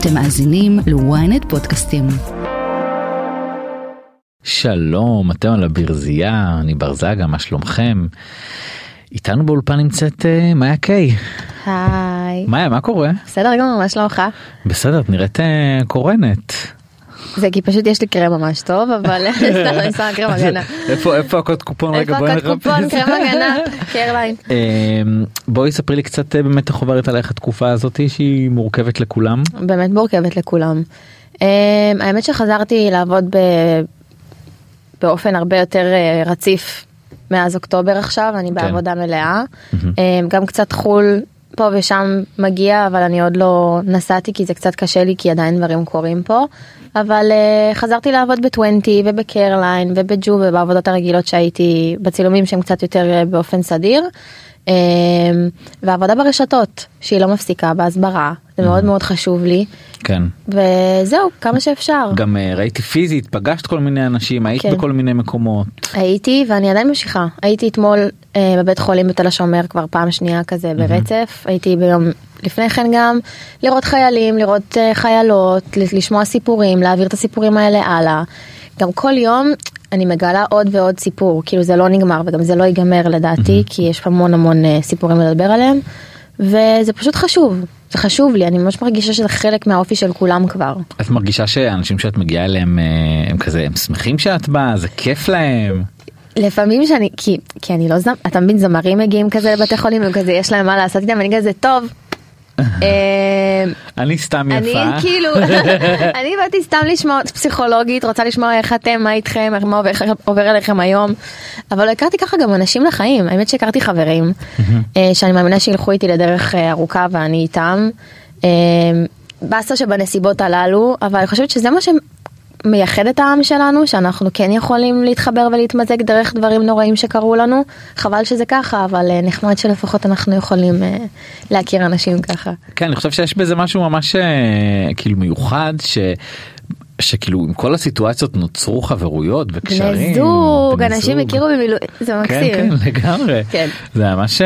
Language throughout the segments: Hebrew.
אתם מאזינים ל-ynet פודקאסטים. שלום, אתם על הברזייה, אני בר זגה, מה שלומכם? איתנו באולפן נמצאת אה, מאיה קיי. היי. מאיה, מה קורה? בסדר גמור, מה שלומך? בסדר, את נראית אה, קורנת. זה כי פשוט יש לי קרם ממש טוב, אבל סתם אני שמה קרם הגנה. איפה איפה הקוד קופון רגע איפה בואי הקוד קופון נחפש. קרם הגנה? קרליין. אה, בואי ספרי לי קצת אה, באמת איך עוברת עלייך התקופה הזאת שהיא מורכבת לכולם. באמת מורכבת לכולם. אמ, האמת שחזרתי לעבוד באופן הרבה יותר אה, רציף מאז אוקטובר עכשיו, אני בעבודה מלאה. אמ, גם קצת חול פה ושם מגיע, אבל אני עוד לא נסעתי כי זה קצת קשה לי כי עדיין דברים קורים פה. אבל אה, חזרתי לעבוד ב-20 ובקרליין ובג'ו ובעבודות הרגילות שהייתי בצילומים שהם קצת יותר אה, באופן סדיר. אמ, ועבודה ברשתות שהיא לא מפסיקה בהסברה זה מאוד מאוד חשוב לי כן. וזהו כמה שאפשר גם אה, ראיתי פיזית, פגשת כל מיני אנשים, היית כן. בכל מיני מקומות. הייתי ואני עדיין ממשיכה הייתי אתמול אה, בבית חולים בתל השומר כבר פעם שנייה כזה ברצף הייתי ביום לפני כן גם לראות חיילים לראות אה, חיילות לשמוע סיפורים להעביר את הסיפורים האלה הלאה. גם כל יום אני מגלה עוד ועוד סיפור כאילו זה לא נגמר וגם זה לא ייגמר לדעתי כי יש המון המון אה, סיפורים לדבר עליהם וזה פשוט חשוב זה חשוב לי אני ממש מרגישה שזה חלק מהאופי של כולם כבר. את מרגישה שהאנשים שאת מגיעה אליהם אה, הם כזה הם שמחים שאת באה זה כיף להם. לפעמים שאני כי כי אני לא זמ... אתה מבין זמרים מגיעים כזה לבתי חולים וכזה יש להם מה לעשות איתם אני כזה טוב. אה, אני סתם אני יפה. כאילו אני באתי סתם לשמוע פסיכולוגית רוצה לשמוע איך אתם מה איתכם מה עובר- עליכם היום אבל לא הכרתי ככה גם אנשים לחיים האמת שהכרתי חברים אה, שאני מאמינה שילכו איתי לדרך אה, ארוכה ואני איתם. באסה שבנסיבות הללו אבל אני חושבת שזה מה שמייחד את העם שלנו שאנחנו כן יכולים להתחבר ולהתמזג דרך דברים נוראים שקרו לנו חבל שזה ככה אבל אה, נחמד שלפחות אנחנו יכולים אה, להכיר אנשים ככה. כן אני חושב שיש בזה משהו ממש אה, כאילו מיוחד ש. שכאילו עם כל הסיטואציות נוצרו חברויות וקשרים. בני זוג, אנשים. הכירו במילואים, זה כן מקסים. כן לגמרי. כן. זה ממש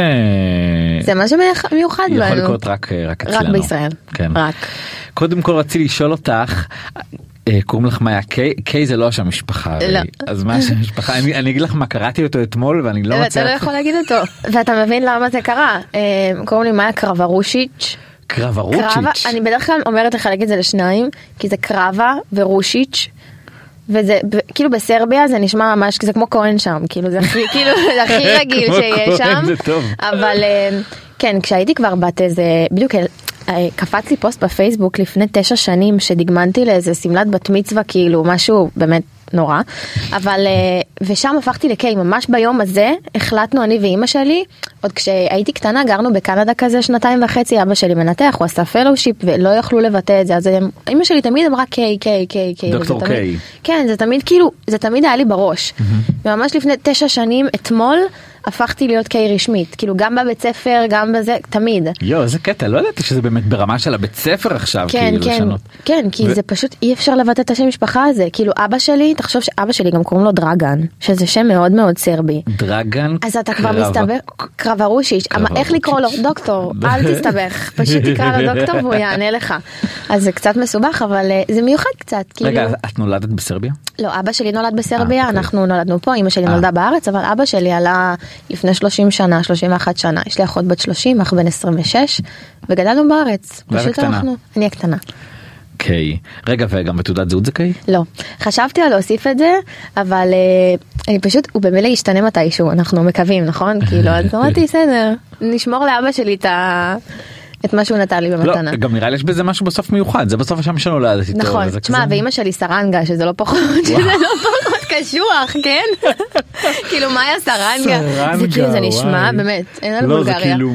זה מה שמיוחד יכול בנו. לקרות רק רק רק אצלנו. בישראל. כן. רק. קודם כל רציתי לשאול אותך. אה, קוראים לך מאיה קיי, קיי זה לא השם משפחה. לא. אז מה השם משפחה, אני אני אגיד לך מה קראתי אותו אתמול ואני לא אתה מצליח, לא יכול להגיד אותו. ואתה מבין למה זה קרה. אה, קוראים לי מאיה קרברושיץ'. קרב קרבה, ארוצ'יץ', אני בדרך כלל אומרת לחלק את זה לשניים, כי זה קרבה ורושיץ'. וזה כאילו בסרביה זה נשמע ממש זה כמו כהן שם כאילו זה הכי כאילו זה הכי רגיל שיש שם. אבל אה, כן כשהייתי כבר בת איזה בדיוק קפץ לי פוסט בפייסבוק לפני תשע שנים שדגמנתי לאיזה שמלת בת מצווה כאילו משהו באמת נורא. אבל אה, ושם הפכתי לקיי ממש ביום הזה החלטנו אני ואימא שלי עוד כשהייתי קטנה גרנו בקנדה כזה שנתיים וחצי אבא שלי מנתח הוא עשה פלושיפ ולא יכלו לבטא את זה. אז אימא שלי תמיד אמרה קיי קיי קיי קיי דוקטור קיי. כן זה תמיד כאילו זה תמיד היה לי בראש. וממש לפני תשע שנים אתמול הפכתי להיות קיי רשמית כאילו גם בבית ספר גם בזה תמיד. יואו איזה קטע לא ידעתי שזה באמת ברמה של הבית ספר עכשיו כן כאילו כן לשנות. כן כי ו- זה פשוט אי אפשר לבטא את השם משפחה הזה כאילו אבא שלי תחשוב שאבא שלי גם קוראים לו דרגן שזה שם מאוד מאוד סרבי. דרגן אז אתה כבר קרב- מסתבך, קרברושיץ', אבל איך לקרוא לו? דוקטור, אל תסתבך, פשוט תקרא לו דוקטור והוא יענה לך. אז זה קצת מסובך, אבל אה, זה מיוחד קצת, כאילו. רגע את נולדת בסרביה? לא, אבא שלי נולד אה, בסרביה, אוקיי. אנחנו נולדנו פה, אמא שלי נולדה בארץ, אבל אבא שלי עלה לפני 30 שנה, 31 שנה. יש לי אחות בת 30, אח בן 26, וגדלנו בארץ. פשוט הקטנה. אנחנו, אני הקטנה. קיי. רגע וגם בתעודת זהות זה קיי? לא, חשבתי על להוסיף את זה, אבל אה, אני פשוט, הוא במילא ישתנה מתישהו, אנחנו מקווים, נכון? כאילו, אז אמרתי, בסדר, נשמור לאבא שלי את ה... את מה שהוא נתן לי לא, במתנה. גם נראה לי יש בזה משהו בסוף מיוחד זה בסוף השם שנולדת איתו. נכון, תשמע, כזה- ואימא שלי סרנגה, שזה לא פחות, שזה לא פחות קשוח, כן? כאילו, מאיה סרנגה, זה כאילו, זה נשמע. באמת, אין על לא בולגריה. כאילו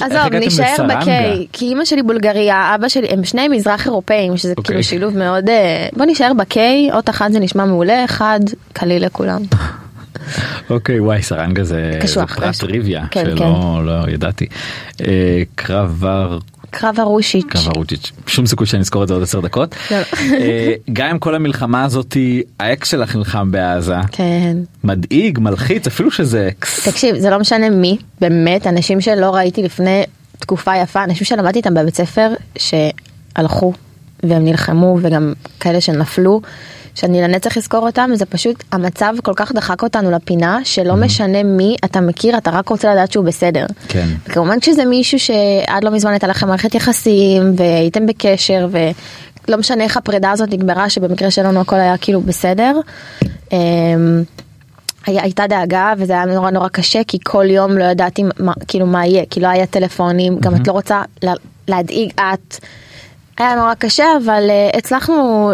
עזוב, לסרנגה? בקיי, כי אימא שלי בולגריה, אבא שלי, הם שניהם מזרח אירופאים, שזה אוקיי. כאילו שילוב מאוד, אה, בוא נישאר בקיי, אות אחת זה נשמע מעולה, אחד קליל לכולם. אוקיי וואי סרנגה זה פרט. טריוויה כן, שלא לא ידעתי. אה, קרבר קרב הרושיץ'. קרברוטיץ' שום סיכוי שאני אזכור את זה עוד עשר דקות. לא. אה, גם עם כל המלחמה הזאתי האקס שלך נלחם בעזה כן. מדאיג מלחיץ אפילו שזה אקס. תקשיב, זה לא משנה מי, באמת, אנשים שלא ראיתי לפני תקופה יפה, אנשים שלמדתי איתם בבית ספר שהלכו והם נלחמו וגם כאלה שנפלו. שאני לנצח אזכור אותם זה פשוט המצב כל כך דחק אותנו לפינה שלא משנה מי אתה מכיר אתה רק רוצה לדעת שהוא בסדר. כן. כמובן כשזה מישהו שעד לא מזמן הייתה לכם מערכת יחסים והייתם בקשר ולא משנה איך הפרידה הזאת נגמרה שבמקרה שלנו הכל היה כאילו בסדר. אמ, היה, הייתה דאגה וזה היה נורא נורא קשה כי כל יום לא ידעתי מה, כאילו מה יהיה כי לא היה טלפונים גם את לא רוצה לה, להדאיג את. היה נורא קשה אבל uh, הצלחנו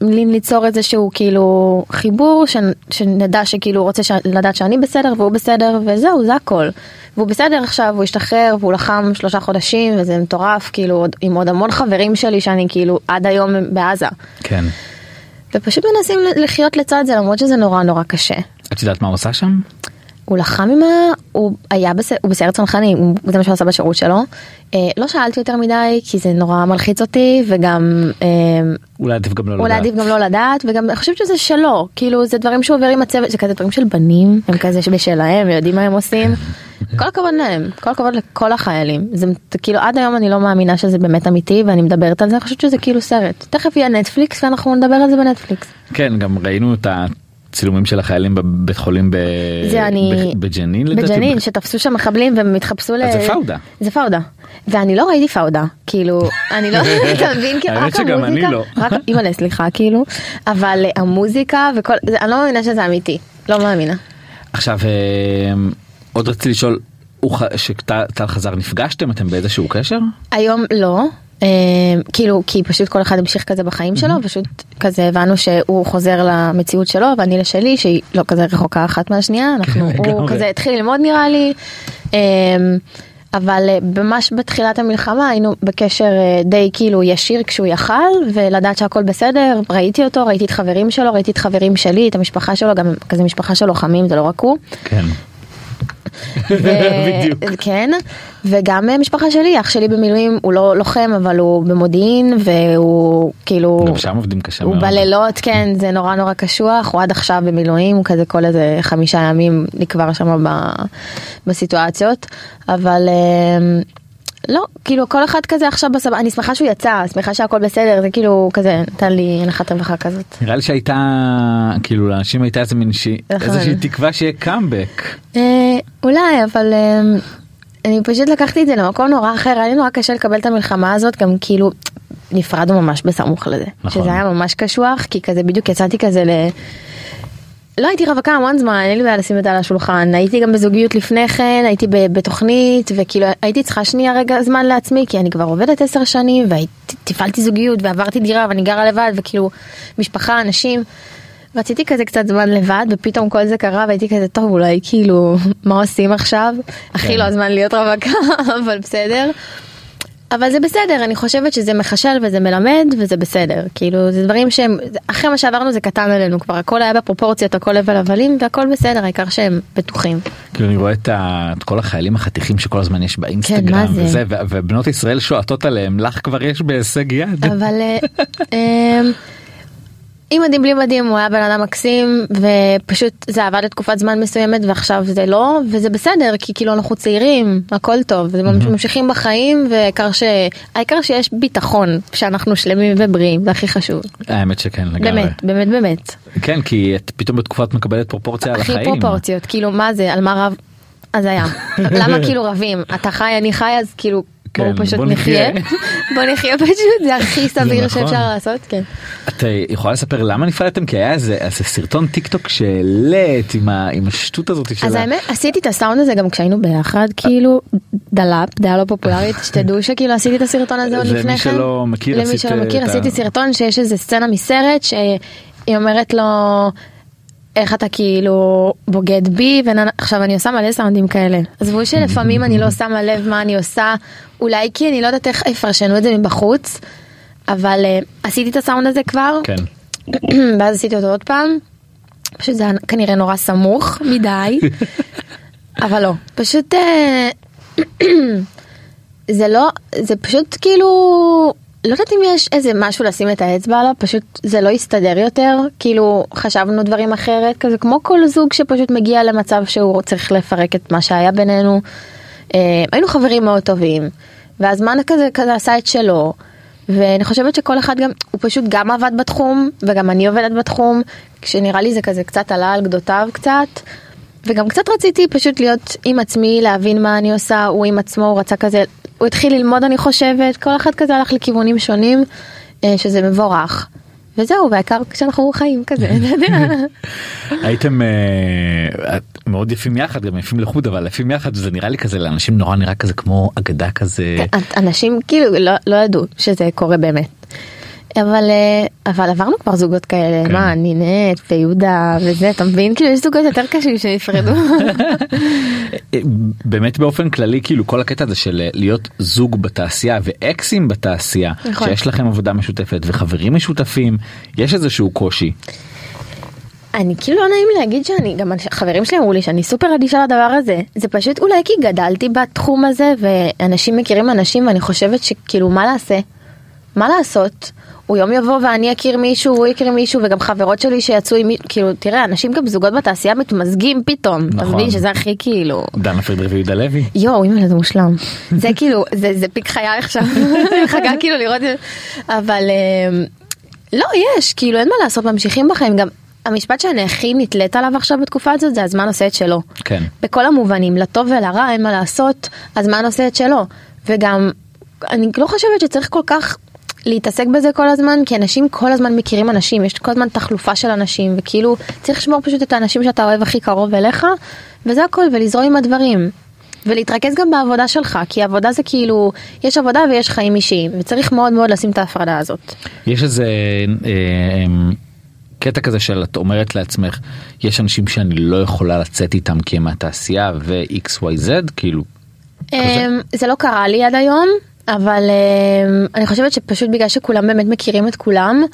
ליצור איזשהו כאילו חיבור ש, שנדע שכאילו הוא רוצה ש, לדעת שאני בסדר והוא בסדר וזהו זה הכל. והוא בסדר עכשיו הוא השתחרר והוא לחם שלושה חודשים וזה מטורף כאילו עוד, עם עוד המון חברים שלי שאני כאילו עד היום בעזה. כן. ופשוט מנסים לחיות לצד זה למרות שזה נורא נורא קשה. את יודעת מה הוא עושה שם? הוא לחם עם ה... הוא היה בס... הוא בסיירת צנחנים, זה מה שהוא עשה בשירות שלו. אה, לא שאלתי יותר מדי כי זה נורא מלחיץ אותי וגם... אה, אולי עדיף גם לא אולי לדעת. עדיף גם לא לדעת וגם אני חושבת שזה שלו כאילו זה דברים שהוא עובר עם הצוות זה כזה דברים של בנים הם כזה שבשלהם יודעים מה הם עושים. כל הכבוד להם כל הכבוד לכל החיילים זה כאילו עד היום אני לא מאמינה שזה באמת אמיתי ואני מדברת על זה אני חושבת שזה כאילו סרט תכף יהיה נטפליקס ואנחנו נדבר על זה בנטפליקס. כן גם ראינו את הצילומים של החיילים בבית חולים ב... זה אני- בג'נין לדעתי. בג'נין שתפסו שם מחבלים והם התחפשו ל... אז זה פאודה. זה פאודה. ואני לא ראיתי פאודה כאילו אני לא אתה מבין כאילו האמת רק שגם אני המוזיקה לא. רק אימא'לה סליחה כאילו אבל אה, המוזיקה וכל אני לא מאמינה שזה אמיתי לא מאמינה. עכשיו אה, עוד רציתי לשאול, שטל חזר נפגשתם אתם באיזשהו קשר? היום לא. אה, כאילו כי פשוט כל אחד המשיך כזה בחיים שלו פשוט כזה הבנו שהוא חוזר למציאות שלו ואני לשלי שהיא לא כזה רחוקה אחת מהשנייה אנחנו הוא. כזה התחיל ללמוד נראה לי. אה, אבל אה, ממש בתחילת המלחמה היינו בקשר אה, די כאילו ישיר כשהוא יכל ולדעת שהכל בסדר ראיתי אותו ראיתי את חברים שלו ראיתי את חברים שלי את המשפחה שלו גם כזה משפחה של לוחמים זה לא רק הוא. כן. בדיוק. כן, וגם אה, משפחה שלי, אח שלי במילואים, הוא לא לוחם אבל הוא במודיעין והוא כאילו, גם שם עובדים קשה הוא מאוד. בלילות, כן, זה נורא נורא קשוח, הוא עד עכשיו במילואים, הוא כזה כל איזה חמישה ימים נקבר שם בסיטואציות, אבל אה, לא, כאילו כל אחד כזה עכשיו בסבבה, אני שמחה שהוא יצא, שמחה שהכל בסדר, זה כאילו כזה, נתן לי הנחת רווחה כזאת. נראה לי שהייתה כאילו לאנשים הייתה איזה מין שהיא- נכון. איזושהי תקווה שיהיה קאמבק. אה, אולי אבל אה, אני פשוט לקחתי את זה למקום נורא אחר היה לי נורא קשה לקבל את המלחמה הזאת גם כאילו נפרדנו ממש בסמוך לזה נכון. שזה היה ממש קשוח כי כזה בדיוק יצאתי כזה ל... לא הייתי רווקה המון זמן אין לי בעיה לשים את זה על השולחן הייתי גם בזוגיות לפני כן הייתי בתוכנית וכאילו הייתי צריכה שנייה רגע זמן לעצמי כי אני כבר עובדת עשר שנים ותפעלתי זוגיות ועברתי דירה ואני גרה לבד וכאילו משפחה אנשים. רציתי כזה קצת זמן לבד ופתאום כל זה קרה והייתי כזה טוב אולי כאילו מה עושים עכשיו הכי כן. לא הזמן להיות רווקה אבל בסדר. אבל זה בסדר אני חושבת שזה מחשל וזה מלמד וזה בסדר כאילו זה דברים שהם אחרי מה שעברנו זה קטן עלינו כבר הכל היה בפרופורציות הכל הבל הבלים והכל בסדר העיקר שהם בטוחים. כאילו אני רואה את, ה... את כל החיילים החתיכים שכל הזמן יש באינסטגרם מה זה? וזה ו... ובנות ישראל שועטות עליהם לך כבר יש בהישג יד. אבל אה, אמ, עם מדים בלי מדים הוא היה בן אדם מקסים ופשוט זה עבד לתקופת זמן מסוימת ועכשיו זה לא וזה בסדר כי כאילו אנחנו צעירים הכל טוב זה ממשיכים בחיים והעיקר ש... העיקר שיש ביטחון שאנחנו שלמים ובריאים זה הכי חשוב. האמת שכן לגמרי. באמת באמת באמת. כן כי את פתאום בתקופה את מקבלת פרופורציה על הכי החיים. פרופורציות כאילו מה זה על מה רב אז היה. למה כאילו רבים? אתה חי אני חי אז כאילו בואו כן, פשוט בוא נחיה נחיה. בוא נחיה פשוט זה הכי סביר נכון. שאפשר לעשות כן. את אה, יכולה לספר למה נפרדתם כי היה איזה, איזה סרטון טיק טוק שהעלית עם, ה... עם השטות הזאת של אז האמת עשיתי את הסאונד הזה גם כשהיינו ביחד כאילו the love דעה לא פופולרית שתדעו שכאילו עשיתי את הסרטון הזה עוד למי לפני כן. שלא מכיר, למי שלא מכיר עשיתי סרטון שיש איזה סצנה מסרט שהיא אומרת לו איך אתה כאילו בוגד בי ועכשיו אני עושה מלא סאונדים כאלה עזבו שלפעמים אני לא שמה לב מה אני עושה אולי כי אני לא יודעת איך יפרשנו את זה מבחוץ אבל אה, עשיתי את הסאונד הזה כבר כן. ואז עשיתי אותו עוד פעם. פשוט זה היה כנראה נורא סמוך מדי. אבל לא, פשוט אה, זה לא, זה פשוט כאילו, לא יודעת אם יש איזה משהו לשים את האצבע עליו, פשוט זה לא יסתדר יותר, כאילו חשבנו דברים אחרת, כזה כמו כל זוג שפשוט מגיע למצב שהוא צריך לפרק את מה שהיה בינינו. אה, היינו חברים מאוד טובים, והזמן כזה כזה עשה את שלו. ואני חושבת שכל אחד גם, הוא פשוט גם עבד בתחום, וגם אני עובדת בתחום, כשנראה לי זה כזה קצת עלה על גדותיו קצת. וגם קצת רציתי פשוט להיות עם עצמי, להבין מה אני עושה, הוא עם עצמו, הוא רצה כזה, הוא התחיל ללמוד אני חושבת, כל אחד כזה הלך לכיוונים שונים, אה, שזה מבורך. וזהו, והעיקר כשאנחנו חיים כזה, אתה יודע. הייתם אה, מאוד יפים יחד, גם יפים לחוד, אבל יפים יחד, זה נראה לי כזה, לאנשים נורא נראה כזה כמו אגדה כזה. אנשים כאילו לא, לא ידעו שזה קורה באמת. אבל אה, אבל עברנו כבר זוגות כאלה כן. מה נינט ויהודה וזה אתה מבין כאילו יש זוגות יותר קשים שנפרדו. באמת באופן כללי כאילו כל הקטע הזה של להיות זוג בתעשייה ואקסים בתעשייה נכון. שיש לכם עבודה משותפת וחברים משותפים יש איזשהו קושי. אני כאילו לא נעים להגיד שאני גם חברים שלי אמרו לי שאני סופר אדישה לדבר הזה זה פשוט אולי כי גדלתי בתחום הזה ואנשים מכירים אנשים ואני חושבת שכאילו מה לעשה מה לעשות הוא יום יבוא ואני אכיר מישהו הוא יכיר מישהו וגם חברות שלי שיצאו עם מי- כאילו תראה אנשים גם זוגות בתעשייה מתמזגים פתאום אתה נכון. מבין שזה הכי כאילו דנה פרידר ויהודה לוי. יואו אימא זה מושלם זה כאילו זה זה פיק חיי עכשיו מחכה כאילו לראות אבל אמ, לא יש כאילו אין מה לעשות ממשיכים בחיים גם המשפט שאני הכי נתלית עליו עכשיו בתקופה הזאת זה הזמן עושה את שלו. כן. בכל המובנים לטוב ולרע אין מה לעשות הזמן עושה את שלו וגם אני לא חושבת שצריך כל כך להתעסק בזה כל הזמן כי אנשים כל הזמן מכירים אנשים יש כל הזמן תחלופה של אנשים וכאילו צריך לשמור פשוט את האנשים שאתה אוהב הכי קרוב אליך וזה הכל ולזרום עם הדברים. ולהתרכז גם בעבודה שלך כי עבודה זה כאילו יש עבודה ויש חיים אישיים וצריך מאוד מאוד לשים את ההפרדה הזאת. יש איזה אה, קטע כזה של את אומרת לעצמך יש אנשים שאני לא יכולה לצאת איתם כי הם מהתעשייה ו-XYZ כאילו. אמ, זה לא קרה לי עד היום אבל אמ, אני חושבת שפשוט בגלל שכולם באמת מכירים את כולם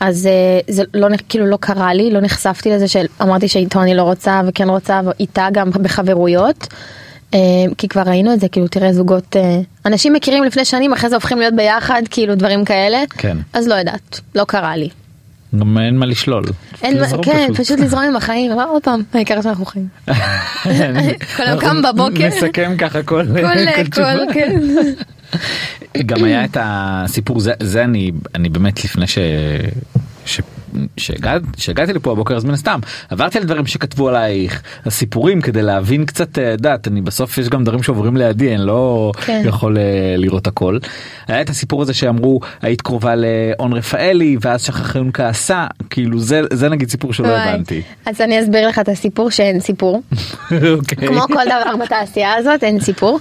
אז אה, זה לא כאילו לא קרה לי לא נחשפתי לזה שאמרתי שאיתו אני לא רוצה וכן רוצה ואיתה גם בחברויות. אמ, כי כבר ראינו את זה כאילו תראה זוגות אה, אנשים מכירים לפני שנים אחרי זה הופכים להיות ביחד כאילו דברים כאלה כן. אז לא יודעת לא קרה לי. גם אין מה לשלול. אין, מה- לזרום כן פשוט. פשוט לזרום עם החיים אבל עוד פעם העיקר שאנחנו חיים. כל היום קם בבוקר. נסכם ככה כל. כל כן. גם היה את הסיפור זה זה אני אני באמת לפני ש... שהגעתי לפה הבוקר אז מן הסתם עברתי על דברים שכתבו עלייך הסיפורים כדי להבין קצת אה, דעת אני בסוף יש גם דברים שעוברים לידי אני לא כן. יכול אה, לראות הכל. היה את הסיפור הזה שאמרו היית קרובה לאון רפאלי ואז שחרחון כעסה כאילו זה זה נגיד סיפור שלא וואי. הבנתי. אז אני אסביר לך את הסיפור שאין סיפור. אוקיי. כמו כל דבר בתעשייה הזאת אין סיפור.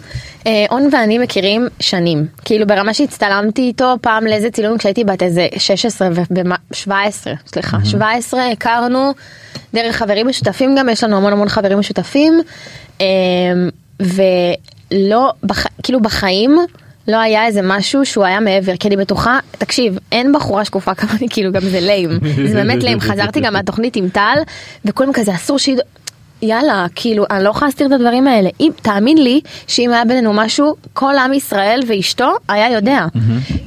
אה, און ואני מכירים שנים כאילו ברמה שהצטלמתי איתו פעם לאיזה צילום כשהייתי בת איזה 16 ו-17 סליחה 17 הכרנו דרך חברים משותפים גם יש לנו המון המון חברים משותפים אה, ולא בח... כאילו בחיים. לא היה איזה משהו שהוא היה מעבר כי אני בטוחה תקשיב אין בחורה שקופה כמוני כאילו גם זה ליים זה באמת ליים חזרתי גם מהתוכנית עם טל וכולם כזה אסור שידעו יאללה, כאילו, אני לא יכולה להסתיר את הדברים האלה. אם, תאמין לי, שאם היה בינינו משהו, כל עם ישראל ואשתו היה יודע.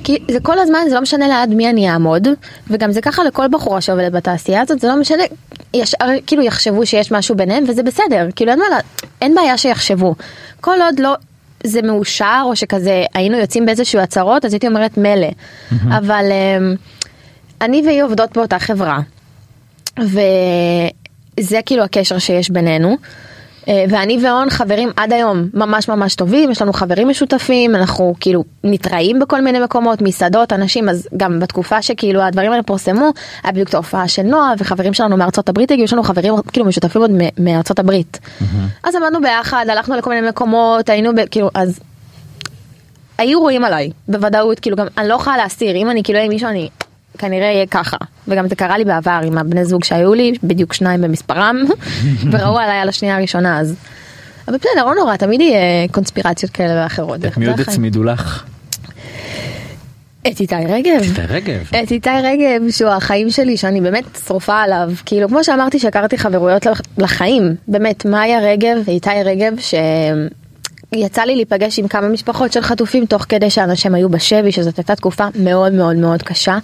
כי זה כל הזמן, זה לא משנה ליד מי אני אעמוד, וגם זה ככה לכל בחורה שעובדת בתעשייה הזאת, זה לא משנה, ישר כאילו יחשבו שיש משהו ביניהם, וזה בסדר, כאילו אין, מה, לה- אין בעיה שיחשבו. כל עוד לא... זה מאושר או שכזה היינו יוצאים באיזשהו הצהרות אז הייתי אומרת מילא אבל אמ, אני והיא עובדות באותה חברה וזה כאילו הקשר שיש בינינו. אה, ואני ואון חברים עד היום ממש ממש טובים, יש לנו חברים משותפים, אנחנו כאילו נתראים בכל מיני מקומות, מסעדות, אנשים, אז גם בתקופה שכאילו הדברים האלה פורסמו, היה בדיוק את ההופעה של נועה וחברים שלנו מארצות הברית הגיעו, יש לנו חברים כאילו משותפים עוד מארצות הברית. אז עמדנו ביחד, הלכנו לכל מיני מקומות, היינו ב- כאילו, אז היו רואים עליי בוודאות כאילו גם אני לא יכולה להסתיר אם אני כאילו עם מישהו אני כנראה יהיה ככה וגם זה קרה לי בעבר עם הבני זוג שהיו לי בדיוק שניים במספרם וראו עליי על השנייה הראשונה אז. אבל בסדר לא נורא תמיד יהיה קונספירציות כאלה ואחרות. את מי עוד. הצמידו לך? את איתי רגב. את רגב. את איתי רגב שהוא החיים שלי שאני באמת שרופה עליו כאילו כמו שאמרתי שהכרתי חברויות לח- לחיים באמת מאיה רגב ואיתי רגב שיצא לי להיפגש עם כמה משפחות של חטופים תוך כדי שאנשים היו בשבי שזאת הייתה תקופה מאוד מאוד מאוד קשה.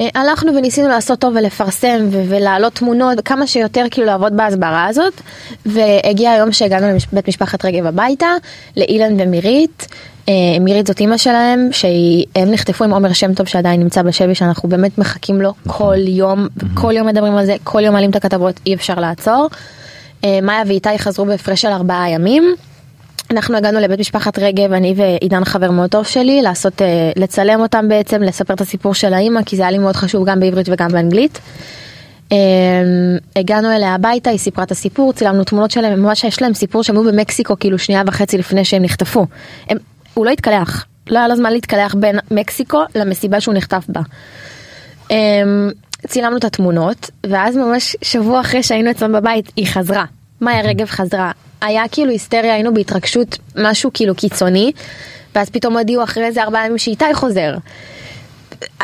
אה, הלכנו וניסינו לעשות טוב ולפרסם ו- ולהעלות תמונות, כמה שיותר כאילו לעבוד בהסברה הזאת. והגיע היום שהגענו לבית משפחת רגב הביתה, לאילן ומירית. אה, מירית זאת אימא שלהם, שהם נחטפו עם עומר שם טוב שעדיין נמצא בשבי, שאנחנו באמת מחכים לו כל יום, כל יום מדברים על זה, כל יום מעלים את הכתבות, אי אפשר לעצור. אה, מאיה ואיתי חזרו בהפרש של ארבעה ימים. אנחנו הגענו לבית משפחת רגב, אני ועידן חבר מאוד טוב שלי, לעשות, אה, לצלם אותם בעצם, לספר את הסיפור של האימא, כי זה היה לי מאוד חשוב גם בעברית וגם באנגלית. אה, הגענו אליה הביתה, היא סיפרה את הסיפור, צילמנו תמונות שלהם, ממש יש להם סיפור שהם היו במקסיקו כאילו שנייה וחצי לפני שהם נחטפו. הם, הוא לא התקלח, לא היה לו זמן להתקלח בין מקסיקו למסיבה שהוא נחטף בה. אה, צילמנו את התמונות, ואז ממש שבוע אחרי שהיינו אצלם בבית, היא חזרה. מאיה רגב חזרה. היה כאילו היסטריה, היינו בהתרגשות, משהו כאילו קיצוני, ואז פתאום הודיעו אחרי איזה ארבעה ימים שאיתי חוזר.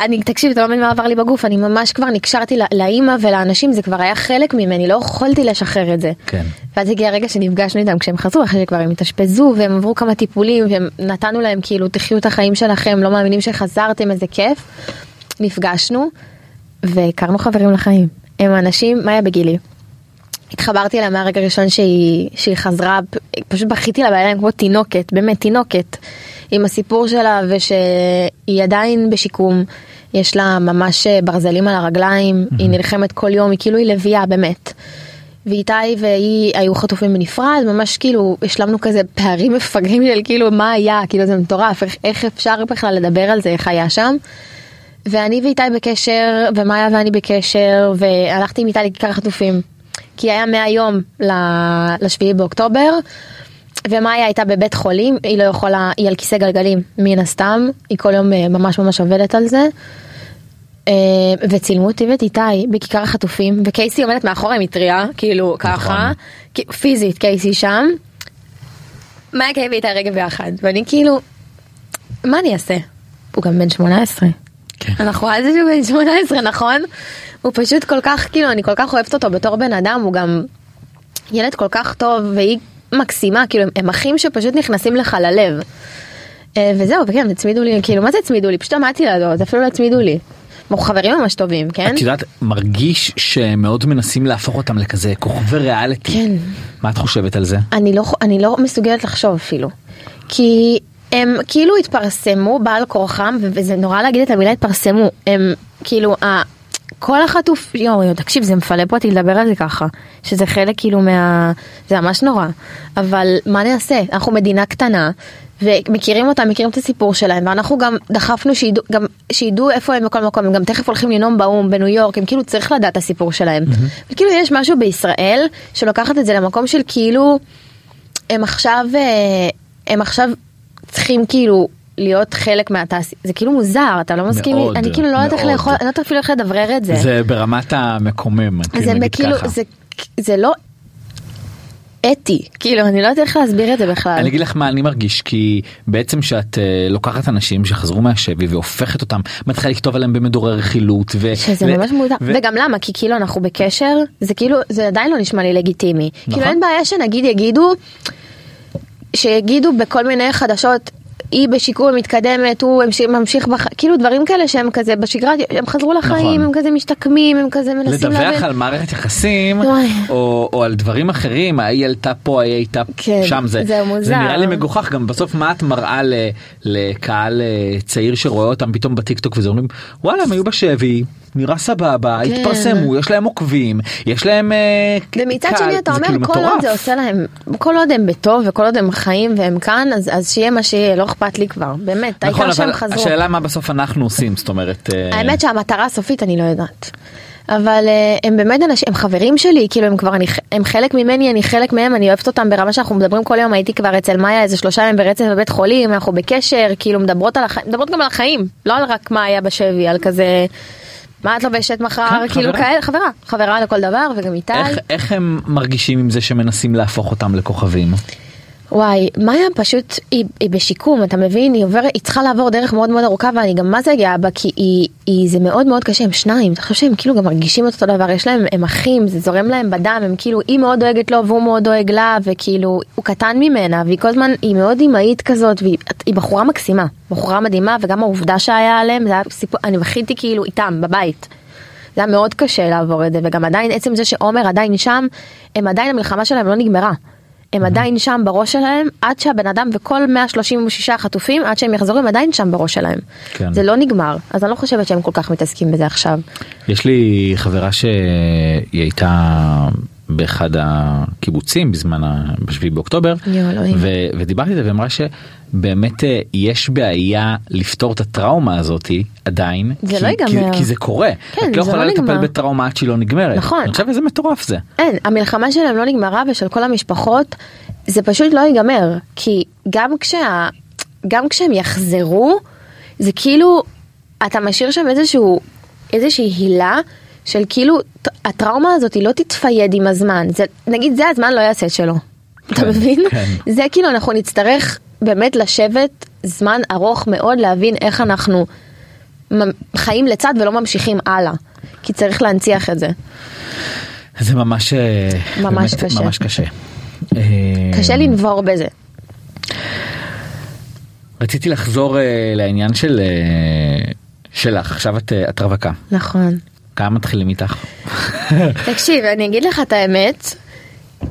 אני, תקשיב, אתה לא מבין מה עבר לי בגוף, אני ממש כבר נקשרתי לא- לאימא ולאנשים, זה כבר היה חלק ממני, לא יכולתי לשחרר את זה. כן. ואז הגיע הרגע שנפגשנו איתם כשהם חזרו, אחרי שכבר הם התאשפזו והם עברו כמה טיפולים, ונתנו להם כאילו, תחיו את החיים שלכם, לא מאמינים שחזרתם, איזה כיף. נפגשנו, והכרנו חברים לחיים. הם אנשים, מה היה בגילי? התחברתי אליה מהרגע הראשון שהיא, שהיא חזרה, פשוט בכיתי לה בעיניים כמו תינוקת, באמת תינוקת, עם הסיפור שלה ושהיא עדיין בשיקום, יש לה ממש אה, ברזלים על הרגליים, היא נלחמת כל יום, היא כאילו היא לביאה באמת. ואיתי והיא היו חטופים בנפרד, ממש כאילו השלמנו כזה פערים מפגרים של כאילו מה היה, כאילו זה מטורף, איך, איך אפשר בכלל לדבר על זה, איך היה שם. ואני ואיתי בקשר, ומאיה ואני בקשר, והלכתי עם איתי לכיכר החטופים. כי היה מהיום לשביעי באוקטובר, ומאיה הייתה בבית חולים, היא לא יכולה, היא על כיסא גלגלים, מן הסתם, היא כל יום אה, ממש ממש עובדת על זה. אה, וצילמו אותי ואת איתי בכיכר החטופים, וקייסי עומדת מאחורי מטריה, כאילו ככה, כי- פיזית קייסי שם. מאיה קיי ואיתי רגע ביחד, ואני כאילו, מה אני אעשה? הוא גם בן 18. כן. אנחנו זה שהוא בן 18 נכון? הוא פשוט כל כך כאילו אני כל כך אוהבת אותו בתור בן אדם הוא גם ילד כל כך טוב והיא מקסימה כאילו הם, הם אחים שפשוט נכנסים לך ללב. אה, וזהו וכן הצמידו לי כאילו מה זה הצמידו לי פשוט עמדתי לידו זה אפילו לא הצמידו לי. אנחנו חברים ממש טובים כן? את יודעת, מרגיש שמאוד מנסים להפוך אותם לכזה כוכבי ריאליטי. כן. מה את חושבת על זה? אני לא, אני לא מסוגלת לחשוב אפילו. כי הם כאילו התפרסמו בעל כורחם, וזה נורא להגיד את המילה התפרסמו. הם כאילו, ה- כל החטוף, יואו, תקשיב, זה מפלא פה אותי לדבר על זה ככה. שזה חלק כאילו מה... זה ממש נורא. אבל מה נעשה? אנחנו מדינה קטנה. ומכירים אותם, מכירים את הסיפור שלהם, ואנחנו גם דחפנו שידעו, גם, שידעו איפה הם בכל מקום, הם גם תכף הולכים לנאום באו"ם בניו יורק, הם כאילו צריך לדעת את הסיפור שלהם. וכאילו יש משהו בישראל שלוקחת את זה למקום של כאילו, הם עכשיו, אה, הם עכשיו צריכים כאילו להיות חלק מהתעשייה, זה כאילו מוזר, אתה לא מסכים, מאוד, אני כאילו לא יודעת איך. לאכול, אני לא יודעת אפילו איך לדברר את זה. זה ברמת המקומם, כאילו זה כאילו. זה, זה לא אתי, כאילו אני לא יודעת איך להסביר את זה בכלל. אני אגיד לך מה אני מרגיש כי בעצם שאת אה, לוקחת אנשים שחזרו מהשבי והופכת אותם מתחילה לכתוב עליהם במדורי רכילות ו- שזה ו- ממש מוזר, ו- וגם למה? כי כאילו אנחנו בקשר, זה כאילו, זה עדיין לא נשמע לי לגיטימי. נכון. כאילו אין בעיה שנגיד יגידו, שיגידו בכל מיני חדשות, היא בשיקום מתקדמת, הוא ממשיך, בח... כאילו דברים כאלה שהם כזה בשגרה, הם חזרו לחיים, נכון. הם כזה משתקמים, הם כזה מנסים לדווח על מערכת יחסים. או, או על דברים אחרים ההיא עלתה פה ההיא הייתה כן, שם זה, זה מוזר. זה נראה לי מגוחך גם בסוף מה את מראה ל, לקהל אה, צעיר שרואה אותם פתאום בטיק טוק וזה אומרים וואלה הם היו בשבי נראה סבבה כן. התפרסמו יש להם עוקבים יש להם אה, ומצד קהל, שני אתה אומר כאילו כל עוד מטורף. זה עושה להם כל עוד הם בטוב וכל עוד הם חיים והם כאן אז אז שיהיה מה שיהיה לא אכפת לי כבר באמת נכון העיקר שהם אבל חזרו. השאלה מה בסוף אנחנו עושים זאת אומרת אה, האמת שהמטרה הסופית אני לא יודעת. אבל אה, הם באמת אנשים הם חברים שלי כאילו הם כבר אני, הם חלק ממני אני חלק מהם אני אוהבת אותם ברמה שאנחנו מדברים כל יום הייתי כבר אצל מאיה איזה שלושה ימים ברצף בבית חולים אנחנו בקשר כאילו מדברות על החיים מדברות גם על החיים לא על רק מה היה בשבי על כזה. מה את לובשת מחר כן, כאילו. כאלה חברה חברה לכל דבר וגם איתי. איך, איך הם מרגישים עם זה שמנסים להפוך אותם לכוכבים? וואי, מאיה פשוט, היא, היא בשיקום, אתה מבין? היא עוברת, היא צריכה לעבור דרך מאוד מאוד ארוכה ואני גם מה זה גאה בה, כי היא, היא, זה מאוד מאוד קשה, הם שניים, אתה חושב שהם כאילו גם מרגישים את אותו דבר, יש להם, הם אחים, זה זורם להם בדם, הם כאילו, היא מאוד דואגת לו והוא מאוד דואג לה, וכאילו, הוא קטן ממנה, והיא כל הזמן, היא מאוד אמהית כזאת, והיא היא בחורה מקסימה, בחורה מדהימה, וגם העובדה שהיה עליהם, זה היה סיפור, אני בכיתי כאילו איתם, בבית. זה היה מאוד קשה לעבור את זה, וגם עדיין עצם זה שעומר עדיין שם, הם עדיין המלחמה שלהם לא נגמרה. הם עדיין שם בראש שלהם עד שהבן אדם וכל 136 חטופים עד שהם יחזרו הם עדיין שם בראש שלהם. כן. זה לא נגמר אז אני לא חושבת שהם כל כך מתעסקים בזה עכשיו. יש לי חברה שהיא הייתה באחד הקיבוצים בזמן ה-7 באוקטובר יואו, אלוהים. ו- ודיברתי איתה ואמרה שבאמת אה, יש בעיה לפתור את הטראומה הזאתי עדיין זה כי, לא ייגמר. כי, כי זה קורה כן, את לא זה יכולה לא לטפל נגמר. בטראומה עד שהיא לא נגמרת נכון. אני חושב איזה מטורף זה אין המלחמה שלהם לא נגמרה ושל כל המשפחות זה פשוט לא ייגמר כי גם כשה... גם כשהם יחזרו זה כאילו אתה משאיר שם איזשהו איזושהי הילה של כאילו הטראומה הזאת היא לא תתפייד עם הזמן זה נגיד זה הזמן לא יעשה את שלו. אתה כן, מבין? כן. זה כאילו אנחנו נצטרך באמת לשבת זמן ארוך מאוד להבין איך אנחנו חיים לצד ולא ממשיכים הלאה. כי צריך להנציח את זה. זה ממש אה, ממש באמת קשה. ממש קשה. אה, קשה לנבור בזה. רציתי לחזור אה, לעניין של אה, שלך עכשיו את אה, את רווקה נכון. כמה מתחילים איתך. תקשיב, אני אגיד לך את האמת,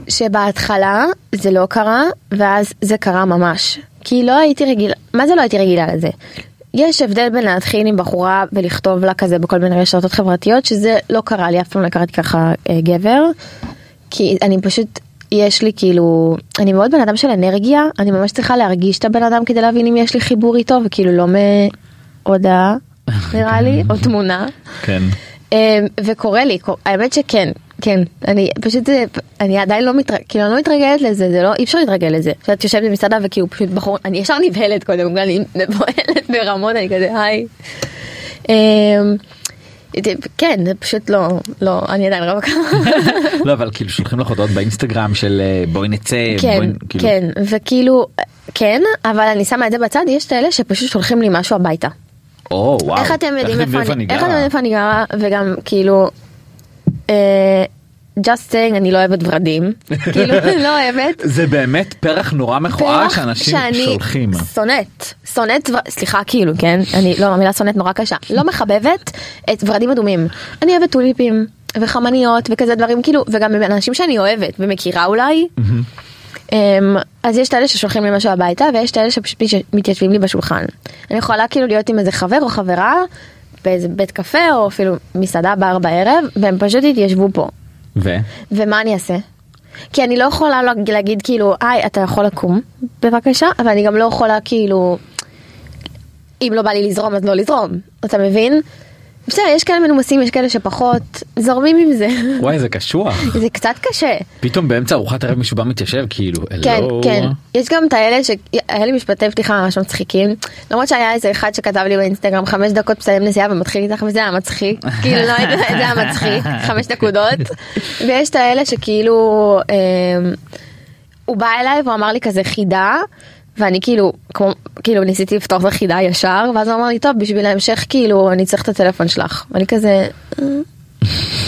שבהתחלה זה לא קרה, ואז זה קרה ממש. כי לא הייתי רגילה, מה זה לא הייתי רגילה לזה? יש הבדל בין להתחיל עם בחורה ולכתוב לה כזה בכל מיני רשתות חברתיות, שזה לא קרה לי, אף פעם לא הכרתי ככה אה, גבר. כי אני פשוט, יש לי כאילו, אני מאוד בן אדם של אנרגיה, אני ממש צריכה להרגיש את הבן אדם כדי להבין אם יש לי חיבור איתו, וכאילו לא מהודעה, נראה לי, או תמונה. כן. אמ, וקורה לי, האמת שכן, כן, אני פשוט, זה- אני עדיין לא מתרגלת, כאילו אני לא מתרגלת לזה, זה לא, אי אפשר להתרגל לזה. כשאת יושבת במסעדה וכאילו פשוט בחור, אני ישר נבהלת קודם כל, אני מבוהלת ברמות, אני כזה היי. אמ, זה- כן, זה פשוט לא, לא, אני עדיין רווקה. לא אבל כאילו שולחים לך הודעות באינסטגרם של אה, בואי נצא כן, כאילו כן, וכאילו, כן, אבל אני שמה את זה בצד, יש את האלה שפשוט שולחים לי משהו הביתה. איך אתם יודעים איפה אני, גרה? וגם כאילו, אה, just saying אני לא אוהבת ורדים, כאילו לא אוהבת. זה באמת פרח נורא מכוער שאנשים שאני שולחים. שונאת, שונאת, סליחה כאילו כן, אני לא המילה שונאת נורא קשה, לא מחבבת את ורדים אדומים. אני אוהבת טוליפים וחמניות וכזה דברים כאילו, וגם אנשים שאני אוהבת ומכירה אולי. אמ, אז יש את אלה ששולחים לי משהו הביתה ויש את אלה שפשוט מתייש- מתיישבים לי בשולחן. אני יכולה כאילו להיות עם איזה חבר או חברה באיזה בית קפה או אפילו מסעדה בר בערב והם פשוט התיישבו פה. ו? ומה אני אעשה? כי אני לא יכולה להגיד, להגיד כאילו, היי, אתה יכול לקום, בבקשה, אבל אני גם לא יכולה כאילו, אם לא בא לי לזרום אז לא לזרום, אתה מבין? בסדר, יש כאלה מנומסים, יש כאלה שפחות, זורמים עם זה. וואי זה קשוח. זה קצת קשה. פתאום באמצע ארוחת ערב מישהו בא מתיישב כאילו. כן, הלו. כן. יש גם את האלה שהיה לי משפטי פתיחה ממש מצחיקים. למרות שהיה איזה אחד שכתב לי באינסטגרם חמש דקות מסיים נסיעה ומתחיל איתך וזה היה מצחיק. כאילו לא יודע, זה היה מצחיק, חמש נקודות. ויש את האלה שכאילו, אמ, הוא בא אליי והוא אמר לי כזה חידה. ואני כאילו, כמו, כאילו ניסיתי לפתוח את החידה ישר, ואז הוא אמר לי, טוב, בשביל ההמשך, כאילו, אני צריך את הטלפון שלך. ואני כזה, "אה,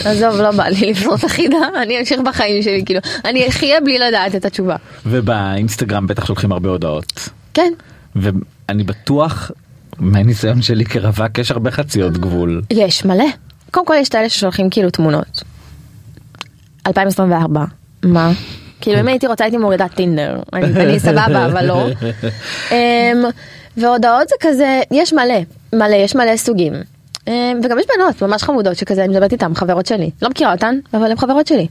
עזוב, לא בא לי לפתור את החידה, אני אמשיך בחיים שלי, כאילו, אני אחיה בלי לדעת את התשובה. ובאינסטגרם בטח שולחים הרבה הודעות. כן, ואני בטוח מהניסיון שלי כרווק יש הרבה חציות גבול. יש מלא. קודם כל יש את האלה ששולחים כאילו תמונות. 2024, מה? כאילו אם הייתי רוצה הייתי מורידה טינדר, אני, סבבה אבל לא. אמ, והודעות זה כזה, יש מלא, מלא, יש מלא סוגים. אמ, וגם יש בנות ממש חמודות שכזה אני מדברת איתן, חברות שלי. לא מכירה אותן, אבל הן חברות שלי.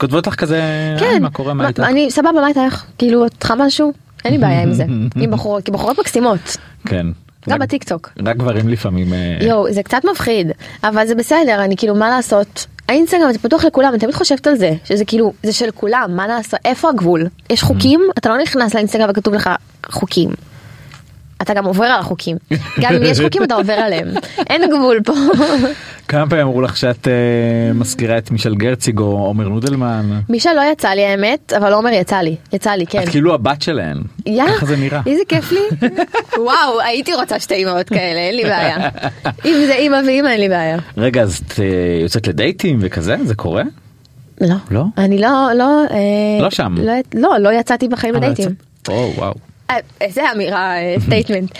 כותבות לך כזה "היי, כן, מה קורה מה איתך. אני סבבה, מה איתך? כאילו, צריכה משהו? אין לי בעיה עם זה. עם בחורות, כי בחורות מקסימות, כן. גם רק- בטיקטוק. רק גברים לפעמים. אה, יואו, זה קצת מפחיד, אבל זה בסדר, אני כאילו, מה לעשות? האינסטגרם זה פתוח לכולם, אני תמיד חושבת על זה, שזה כאילו, זה של כולם, מה לעשות? איפה הגבול? יש חוקים, אתה לא נכנס לאינסטגרם וכתוב לך חוקים. אתה גם עובר על החוקים. גם אם יש חוקים אתה עובר עליהם. אין גבול פה. כמה פעמים אמרו לך שאת אה, מזכירה את מישל גרציג או עומר נודלמן? מישל לא יצא לי האמת, אבל עומר יצא לי, יצא לי, כן. את כאילו הבת שלהן. יא, ככה זה נראה. איזה כיף לי. וואו, הייתי רוצה שתי אמהות כאלה, אין לי בעיה. אם זה אמא ואמא, אין לי בעיה. רגע, אז את אה, יוצאת לדייטים וכזה? זה קורה? לא. לא? אני לא, לא, אה, לא שם. לא, לא, יצאתי בחיים לא לדייטים. או, וואו. אה, איזה אמירה, statement.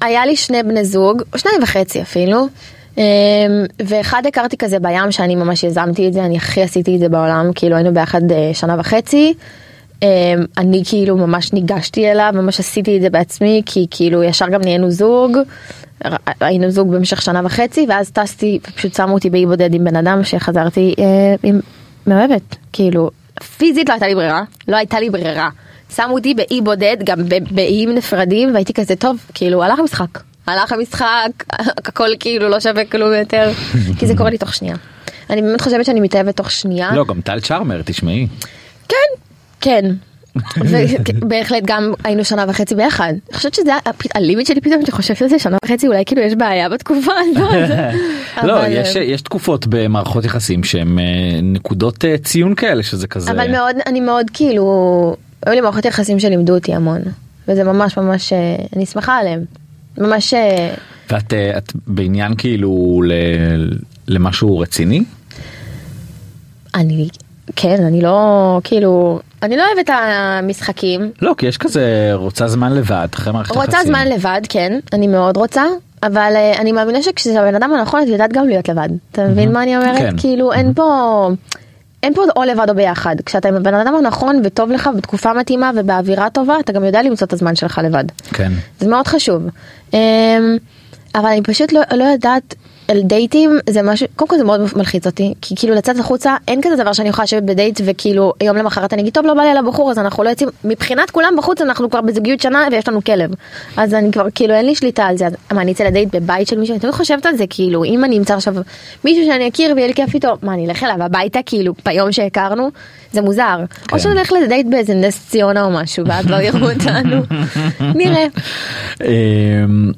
היה לי שני בני זוג, או שניים וחצי אפילו, אמ, ואחד הכרתי כזה בים שאני ממש יזמתי את זה, אני הכי עשיתי את זה בעולם, כאילו היינו ביחד אה, שנה וחצי. אמ, אני כאילו ממש ניגשתי אליו, ממש עשיתי את זה בעצמי, כי כאילו ישר גם נהיינו זוג, היינו זוג במשך שנה וחצי, ואז טסתי, ופשוט שמו אותי באי בודד עם בן אדם שחזרתי אה, עם מאוהבת, כאילו, פיזית לא הייתה לי ברירה, לא הייתה לי ברירה. שמו אותי באי בודד, גם באיים נפרדים, והייתי כזה טוב, כאילו, הלך המשחק. הלך המשחק, הכל כאילו לא שווה כלום יותר, כי זה קורה לי תוך שנייה. אני באמת חושבת שאני מתאהבת תוך שנייה. לא, גם טל צ'ארמר, תשמעי. כן, כן. ובהחלט גם היינו שנה וחצי ביחד. אני חושבת שזה הלימיט שלי פתאום, אני חושבת על זה שנה וחצי, אולי כאילו יש בעיה בתקופה הזאת. לא, יש- אה, יש תקופות במערכות יחסים שהן אה, נקודות אה, ציון כאלה, שזה כזה... אבל מאוד, אני מאוד כאילו, היו לי מערכות יחסים שלימדו אותי המון. וזה ממש ממש, אה, אני שמחה עליהם. ממש, אה, ואת אה, את בעניין כאילו ל- למשהו רציני? אני, כן, אני לא, כאילו, אני לא אוהבת המשחקים. לא, כי יש כזה רוצה זמן לבד אחרי מערכת יחסים. רוצה זמן לבד, כן, אני מאוד רוצה, אבל אני מאמינה שכשזה הבן אדם הנכון את יודעת גם להיות לבד. אתה מבין מה אני אומרת? כן. כאילו אין פה... אין פה או לבד או ביחד. כשאתה עם הבן אדם הנכון וטוב לך בתקופה מתאימה ובאווירה טובה, אתה גם יודע למצוא את הזמן שלך לבד. כן. זה מאוד חשוב. אמ, אבל אני פשוט לא, לא יודעת, על דייטים זה משהו, קודם כל זה מאוד מלחיץ אותי, כי כאילו לצאת החוצה אין כזה דבר שאני יכולה לשבת בדייט וכאילו יום למחרת אני אגיד טוב לא בא לי על הבחור אז אנחנו לא יוצאים, מבחינת כולם בחוץ אנחנו כבר בזוגיות שנה ויש לנו כלב. אז אני כבר כאילו אין לי שליטה על זה, אז מה אני אצא לדייט בבית של מישהו, אני תמיד חושבת על זה כאילו אם אני אמצא עכשיו מישהו שאני אכיר ויהיה לי כיף איתו, מה אני אלך אליו הביתה כאילו ביום שהכרנו, זה מוזר. כן. או שאני אלך לדייט באיזה נס ציונה או משהו ואז לא יראו אותנו, נראה. אמ,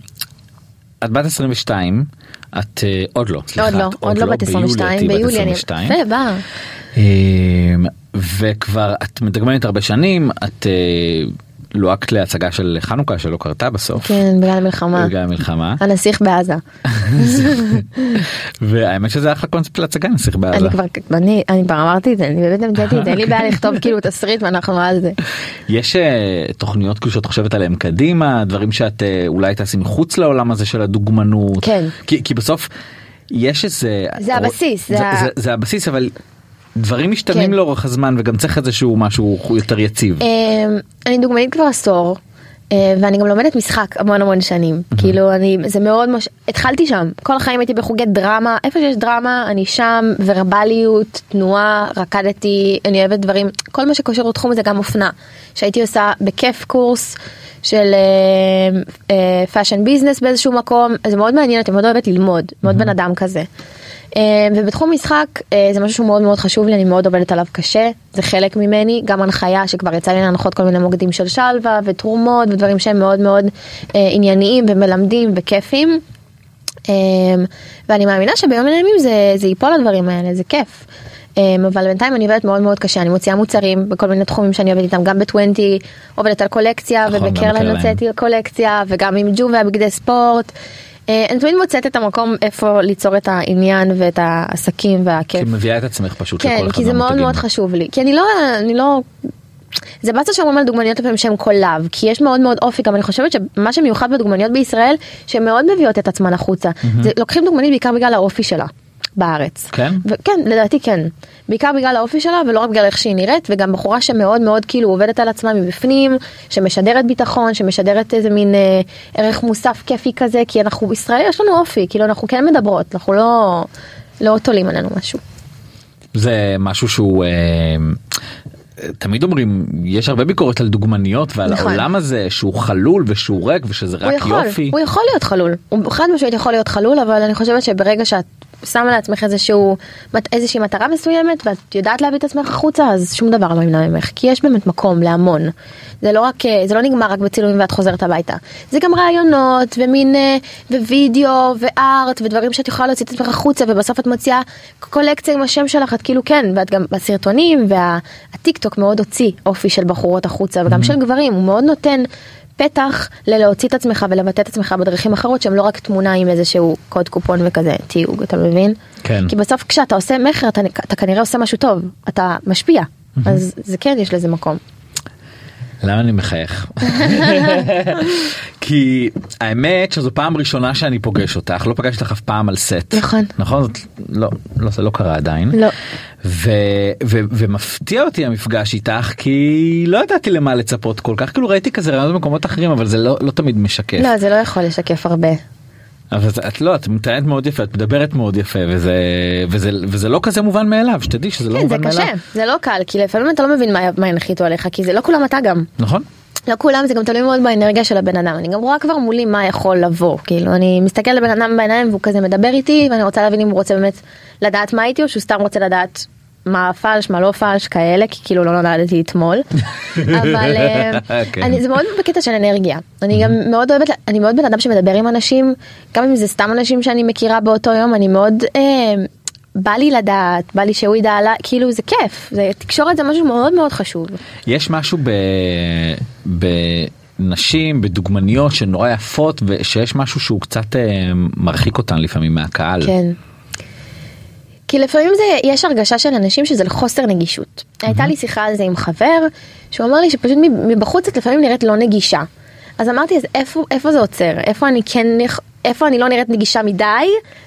את בת 22, את אה, עוד לא, סליחה. עוד לא, עוד לא בת ביולי 22, תהיי בת ביולי אני... 22. יפה, בא. אמ, וכבר את מדגמנת הרבה שנים, את אה, לוהקת להצגה של חנוכה שלא קרתה בסוף. כן, בגלל המלחמה. בגלל המלחמה. הנסיך בעזה. והאמת שזה לך קונספט להצגה נסיך בעזה. אני כבר, אני, אני כבר אמרתי את זה, אני באמת המצאתי את זה, אין לי בעיה לכתוב כאילו תסריט ואנחנו על זה. יש אה, תוכניות כאילו שאת חושבת עליהם קדימה דברים שאת אה, אולי תעשי מחוץ לעולם הזה של הדוגמנות כן. כי, כי בסוף יש איזה זה הבסיס, זה, זה זה, זה הבסיס אבל דברים משתנים כן. לאורך הזמן וגם צריך איזשהו משהו יותר יציב. אמ, אני דוגמנית כבר עשור. אה, ואני גם לומדת משחק המון המון שנים כאילו אני זה מאוד מש... התחלתי שם כל החיים הייתי בחוגי דרמה איפה שיש דרמה אני שם ורבליות, תנועה רקדתי אני אוהבת דברים כל מה שקשור לתחום הזה גם אופנה שהייתי עושה בכיף קורס של fashion business באיזשהו מקום זה מאוד מעניין אותי מאוד אוהבת ללמוד מאוד בן אדם כזה. אה, ובתחום משחק אה, זה משהו שהוא מאוד מאוד חשוב לי אני מאוד עובדת עליו קשה זה חלק ממני גם הנחיה שכבר יצא לי להנחות כל מיני מוקדים של שלווה ותרומות ודברים שהם מאוד מאוד אה, ענייניים ומלמדים וכיפים. ואני מאמינה שביום מן הימים זה, זה ייפול הדברים האלה זה כיף. אבל בינתיים אני עובדת מאוד מאוד קשה אני מוציאה מוצרים בכל מיני תחומים שאני עובדת איתם גם ב-20 עובדת על קולקציה נכון, ובקרלן בקרלן. הוצאתי קולקציה וגם עם ג'ו והבגדי ספורט. אה, אני תמיד מוצאת את המקום איפה ליצור את העניין ואת העסקים כי והכיף. מביאה את עצמך פשוט כן, לכל אחד כי זה מאוד. מאוד חשוב לי. כי אני לא, אני לא... זה באסה שאומרים על דוגמניות לפעמים שהן קולב, כי יש מאוד מאוד אופי, גם אני חושבת שמה שמיוחד בדוגמניות בישראל, שהן מאוד מביאות את עצמן החוצה. זה, לוקחים דוגמנית בעיקר בגלל האופי שלה. בארץ. כן? וכן, לדעתי כן. בעיקר בגלל האופי שלה ולא רק בגלל איך שהיא נראית וגם בחורה שמאוד מאוד כאילו עובדת על עצמה מבפנים, שמשדרת ביטחון, שמשדרת איזה מין אה, ערך מוסף כיפי כזה, כי אנחנו בישראל יש לנו אופי, כאילו אנחנו כן מדברות, אנחנו לא, לא תולים עלינו משהו. זה משהו שהוא אה, תמיד אומרים יש הרבה ביקורת על דוגמניות ועל נכון. העולם הזה שהוא חלול ושהוא ריק ושזה הוא רק יכול, יופי. הוא יכול להיות חלול, הוא חד משמעית יכול להיות חלול, אבל אני חושבת שברגע שאת שמה לעצמך איזשהו, איזושהי מטרה מסוימת ואת יודעת להביא את עצמך החוצה אז שום דבר לא ימנע ממך כי יש באמת מקום להמון. זה לא רק, אה, זה לא נגמר רק בצילומים ואת חוזרת הביתה. זה גם רעיונות ומין, אה, ווידאו וארט ודברים שאת יכולה להוציא את עצמך החוצה ובסוף את מוציאה קולקציה עם השם שלך את כאילו כן ואת גם בסרטונים והטיק טוק מאוד הוציא אופי של בחורות החוצה וגם של גברים הוא מאוד נותן. פתח ללהוציא את עצמך ולבטא את עצמך בדרכים אחרות שהם לא רק תמונה עם איזשהו קוד קופון וכזה תיוג אתה מבין? כן. כי בסוף כשאתה עושה מכר אתה, אתה כנראה עושה משהו טוב אתה משפיע אז זה כן יש לזה מקום. למה אני מחייך? כי האמת שזו פעם ראשונה שאני פוגש אותך, לא פגשתי אותך אף פעם על סט. נכון. נכון? זאת- לא, לא, זה לא קרה עדיין. לא. ו, ו, ומפתיע אותי המפגש איתך כי לא ידעתי למה לצפות כל כך, כאילו ראיתי כזה רעיונות במקומות אחרים אבל זה לא, לא תמיד משקף. לא זה לא יכול לשקף הרבה. אבל את- את לא, את מתארת מאוד יפה, את מדברת מאוד יפה וזה, וזה, וזה לא כזה מובן מאליו, שתדעי שזה לא כן זה מובן קשה מאליו. זה לא קל כי לפעמים אתה לא מבין מה, מה ינחיתו עליך כי זה לא כולם אתה גם. נכון? לא כולם זה גם תלוי מאוד באנרגיה של הבן אדם אני גם רואה כבר מולי מה יכול לבוא כאילו אני מסתכל לבן אדם בעיניים והוא כזה מדבר איתי ואני רוצה להבין אם הוא רוצה באמת לדעת מה איתי או שהוא סתם רוצה לדעת מה פלש מה לא פלש כאלה כי כאילו לא נולדתי אתמול אבל אה, כן. אני זה מאוד בקטע של אנרגיה אני גם מאוד אוהבת אני מאוד בן אדם שמדבר עם אנשים גם אם זה סתם אנשים שאני מכירה באותו יום אני מאוד. אה, בא לי לדעת, בא לי שהוא ידע עליי, כאילו זה כיף, זה, תקשורת זה משהו מאוד מאוד חשוב. יש משהו ב... בנשים, בדוגמניות שנורא יפות ושיש משהו שהוא קצת אה, מרחיק אותן לפעמים מהקהל. כן. כי לפעמים זה, יש הרגשה של אנשים שזה לחוסר נגישות. הייתה לי שיחה על זה עם חבר, שהוא אמר לי שפשוט מבחוץ את לפעמים נראית לא נגישה. אז אמרתי, אז איפה, איפה זה עוצר? איפה אני כן, איפה אני לא נראית נגישה מדי,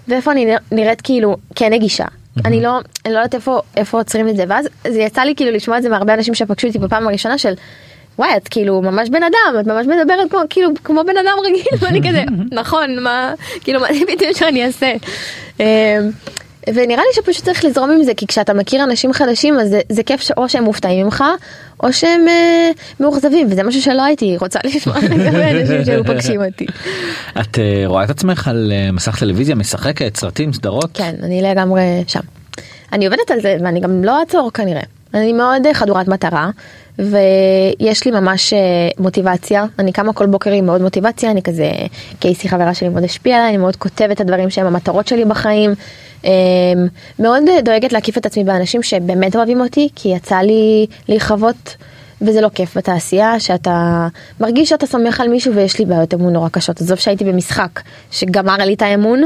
ואיפה אני נראית כאילו כן נגישה. אני לא, אני לא יודעת איפה, איפה עוצרים את זה, ואז זה יצא לי כאילו לשמוע את זה מהרבה אנשים שפגשו אותי בפעם הראשונה של וואי את כאילו ממש בן אדם את ממש מדברת כמו כאילו כמו בן אדם רגיל ואני כזה נכון מה כאילו מה זה בדיוק שאני אעשה. ונראה לי שפשוט צריך לזרום עם זה כי כשאתה מכיר אנשים חדשים אז זה, זה כיף שאו שהם מופתעים ממך או שהם אה, מאוכזבים וזה משהו שלא הייתי רוצה לשמוע לגבי אנשים שהיו פוגשים אותי. את אה, רואה את עצמך על אה, מסך טלוויזיה, משחקת, סרטים, סדרות? כן אני לגמרי שם. אני עובדת על זה ואני גם לא אעצור כנראה. אני מאוד אה, חדורת מטרה ויש לי ממש מוטיבציה אני קמה כל בוקר עם מאוד מוטיבציה אני כזה קייסי חברה שלי מאוד השפיעה עליי אני מאוד כותבת את הדברים שהם המטרות שלי בחיים. אה, מאוד דואגת להקיף את עצמי באנשים שבאמת אוהבים אותי כי יצא לי להיחוות וזה לא כיף בתעשייה שאתה מרגיש שאתה סומך על מישהו ויש לי בעיות אמון נורא קשות עזוב שהייתי במשחק שגמר לי את האמון.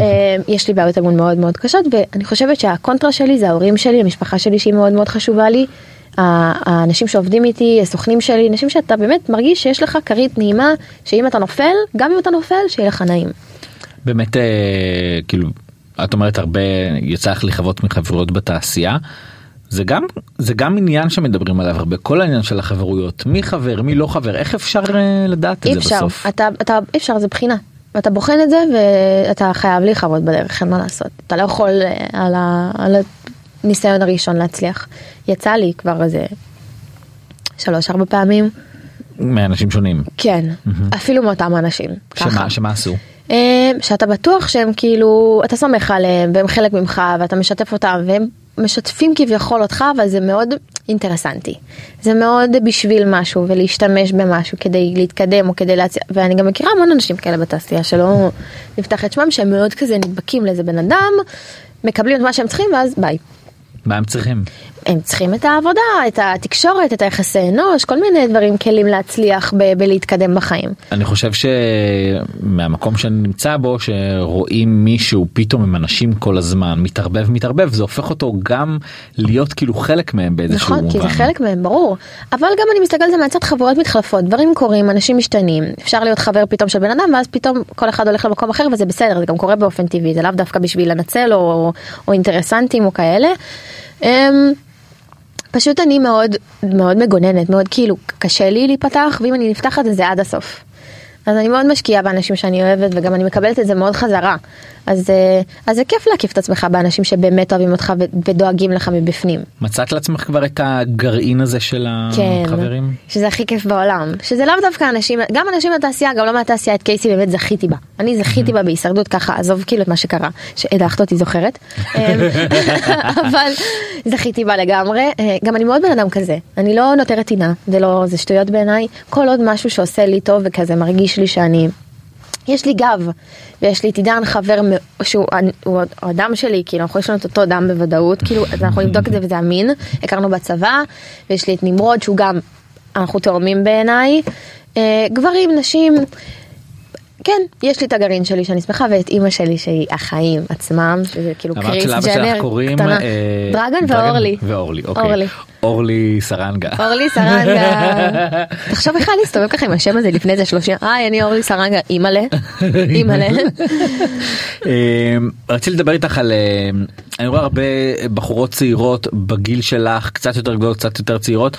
אה, יש לי בעיות אמון מאוד מאוד קשות ואני חושבת שהקונטרה שלי זה ההורים שלי המשפחה שלי שהיא מאוד מאוד חשובה לי. האנשים שעובדים איתי הסוכנים שלי אנשים שאתה באמת מרגיש שיש לך כרית נעימה שאם אתה נופל גם אם אתה נופל שיהיה לך נעים. באמת אה, כאילו את אומרת הרבה יצא לך לחוות מחברויות בתעשייה. זה גם זה גם עניין שמדברים עליו הרבה כל העניין של החברויות מי חבר מי לא חבר איך אפשר אה, לדעת את זה אפשר בסוף. אתה אתה אי אפשר זה בחינה. אתה בוחן את זה ואתה חייב להיחוות בדרך אין מה לעשות אתה לא יכול אה, על, ה, על הניסיון הראשון להצליח יצא לי כבר איזה שלוש ארבע פעמים מאנשים שונים. כן אפילו מאותם אנשים. ככה. שמה שמה עשו. אה, שאתה בטוח שהם כאילו אתה סומך עליהם והם חלק ממך ואתה משתף אותם והם משתפים כביכול אותך אבל זה מאוד אינטרסנטי זה מאוד בשביל משהו ולהשתמש במשהו כדי להתקדם או כדי להציע ואני גם מכירה המון אנשים כאלה בתעשייה שלא נפתח את שמם שהם מאוד כזה נדבקים לאיזה בן אדם מקבלים את מה שהם צריכים ואז ביי. מה הם צריכים? הם צריכים את העבודה, את התקשורת, את היחסי אנוש, כל מיני דברים, כלים להצליח ב- בלהתקדם בחיים. אני חושב שמהמקום שאני נמצא בו שרואים מישהו פתאום עם אנשים כל הזמן מתערבב מתערבב זה הופך אותו גם להיות כאילו חלק מהם באיזשהו נכון, מובן. כי זה חלק מהם, ברור. אבל גם אני מסתכלת על זה מהצד חברויות מתחלפות, דברים קורים, אנשים משתנים. אפשר להיות חבר פתאום של בן אדם, ואז פתאום כל אחד הולך למקום אחר וזה בסדר, זה גם קורה באופן טבעי, זה לאו דווקא בשביל לנצל או, או אינטרסנטים או כאלה. אמ, פשוט אני מאוד מאוד מגוננת, מאוד כאילו קשה לי להיפתח, ואם אני נפתחת זה עד הסוף. אז אני מאוד משקיעה באנשים שאני אוהבת וגם אני מקבלת את זה מאוד חזרה. אז, אה, אז זה כיף להקיף את עצמך באנשים שבאמת אוהבים אותך ודואגים לך מבפנים. מצאת לעצמך כבר את הגרעין הזה של כן, החברים? שזה הכי כיף בעולם, שזה לאו דווקא אנשים, גם אנשים מהתעשייה, גם לא מהתעשייה, את קייסי באמת זכיתי בה. אני זכיתי בה בהישרדות ככה, עזוב כאילו את מה שקרה, שהדחת אותי זוכרת, אמ, אבל זכיתי בה לגמרי, אה, גם אני מאוד בן אדם כזה, אני לא נותרת טינה, זה לא, זה שטויות בעיניי, כל עוד משהו שעושה לי טוב וכזה מרגיש לי שאני... יש לי גב, ויש לי את עידן חבר שהוא הוא האדם שלי, כאילו אנחנו יש לנו את אותו דם בוודאות, כאילו אז אנחנו נבדוק את זה וזה אמין, הכרנו בצבא, ויש לי את נמרוד שהוא גם, אנחנו תאומים בעיניי, אה, גברים, נשים, כן, יש לי את הגרעין שלי שאני שמחה, ואת אימא שלי שהיא החיים עצמם, שזה כאילו קריס ג'נר קוראים קטנה, אה, דרגן ואורלי, ואורלי, אוקיי. אורלי. אורלי סרנגה. אורלי סרנגה. תחשוב בכלל להסתובב ככה עם השם הזה לפני זה 30, היי אני אורלי סרנגה, אימא'לה, אימא'לה. אמ, רציתי לדבר איתך על אמ, אני רואה הרבה בחורות צעירות בגיל שלך קצת יותר גדולות קצת יותר צעירות.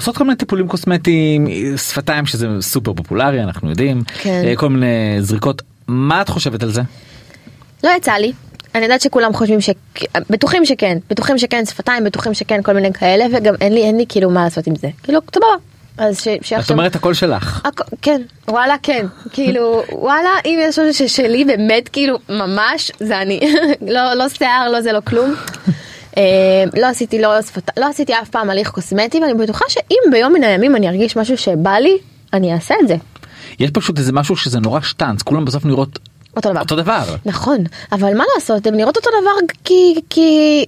שעושות כל מיני טיפולים קוסמטיים שפתיים שזה סופר פופולרי אנחנו יודעים כן. אה, כל מיני זריקות מה את חושבת על זה? לא יצא לי. אני יודעת שכולם חושבים ש... בטוחים שכן, בטוחים שכן שפתיים, בטוחים שכן כל מיני כאלה, וגם אין לי, אין לי כאילו מה לעשות עם זה. כאילו, סבבה. אז ש... את שעכשיו... אומרת הכל שלך. הכ- כן, וואלה כן, כאילו, וואלה, אם יש משהו ששלי באמת, כאילו, ממש, זה אני. לא, לא שיער, לא זה, לא כלום. אה, לא עשיתי, לא, שפת... לא עשיתי אף פעם הליך קוסמטי, ואני בטוחה שאם ביום מן הימים אני ארגיש משהו שבא לי, אני אעשה את זה. יש פשוט איזה משהו שזה נורא שטאנץ כולם בסוף נראות אותו דבר. אותו דבר. נכון, אבל מה לעשות, הן נראות אותו דבר כי, כי,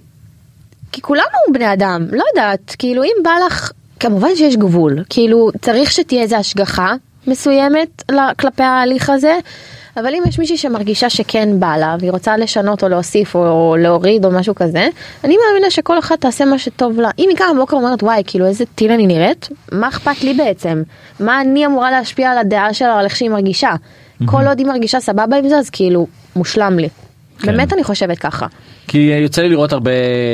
כי כולנו בני אדם, לא יודעת, כאילו אם בא לך, כמובן שיש גבול, כאילו צריך שתהיה איזה השגחה מסוימת כלפי ההליך הזה, אבל אם יש מישהי שמרגישה שכן בא לה והיא רוצה לשנות או להוסיף או להוריד או משהו כזה, אני מאמינה שכל אחת תעשה מה שטוב לה. אם היא קמה בבוקר ואומרת וואי כאילו איזה טיל אני נראית, מה אכפת לי בעצם? מה אני אמורה להשפיע על הדעה שלה על איך שהיא מרגישה? כל עוד היא מרגישה סבבה עם זה אז כאילו מושלם לי. כן. באמת אני חושבת ככה. כי יוצא לי לראות הרבה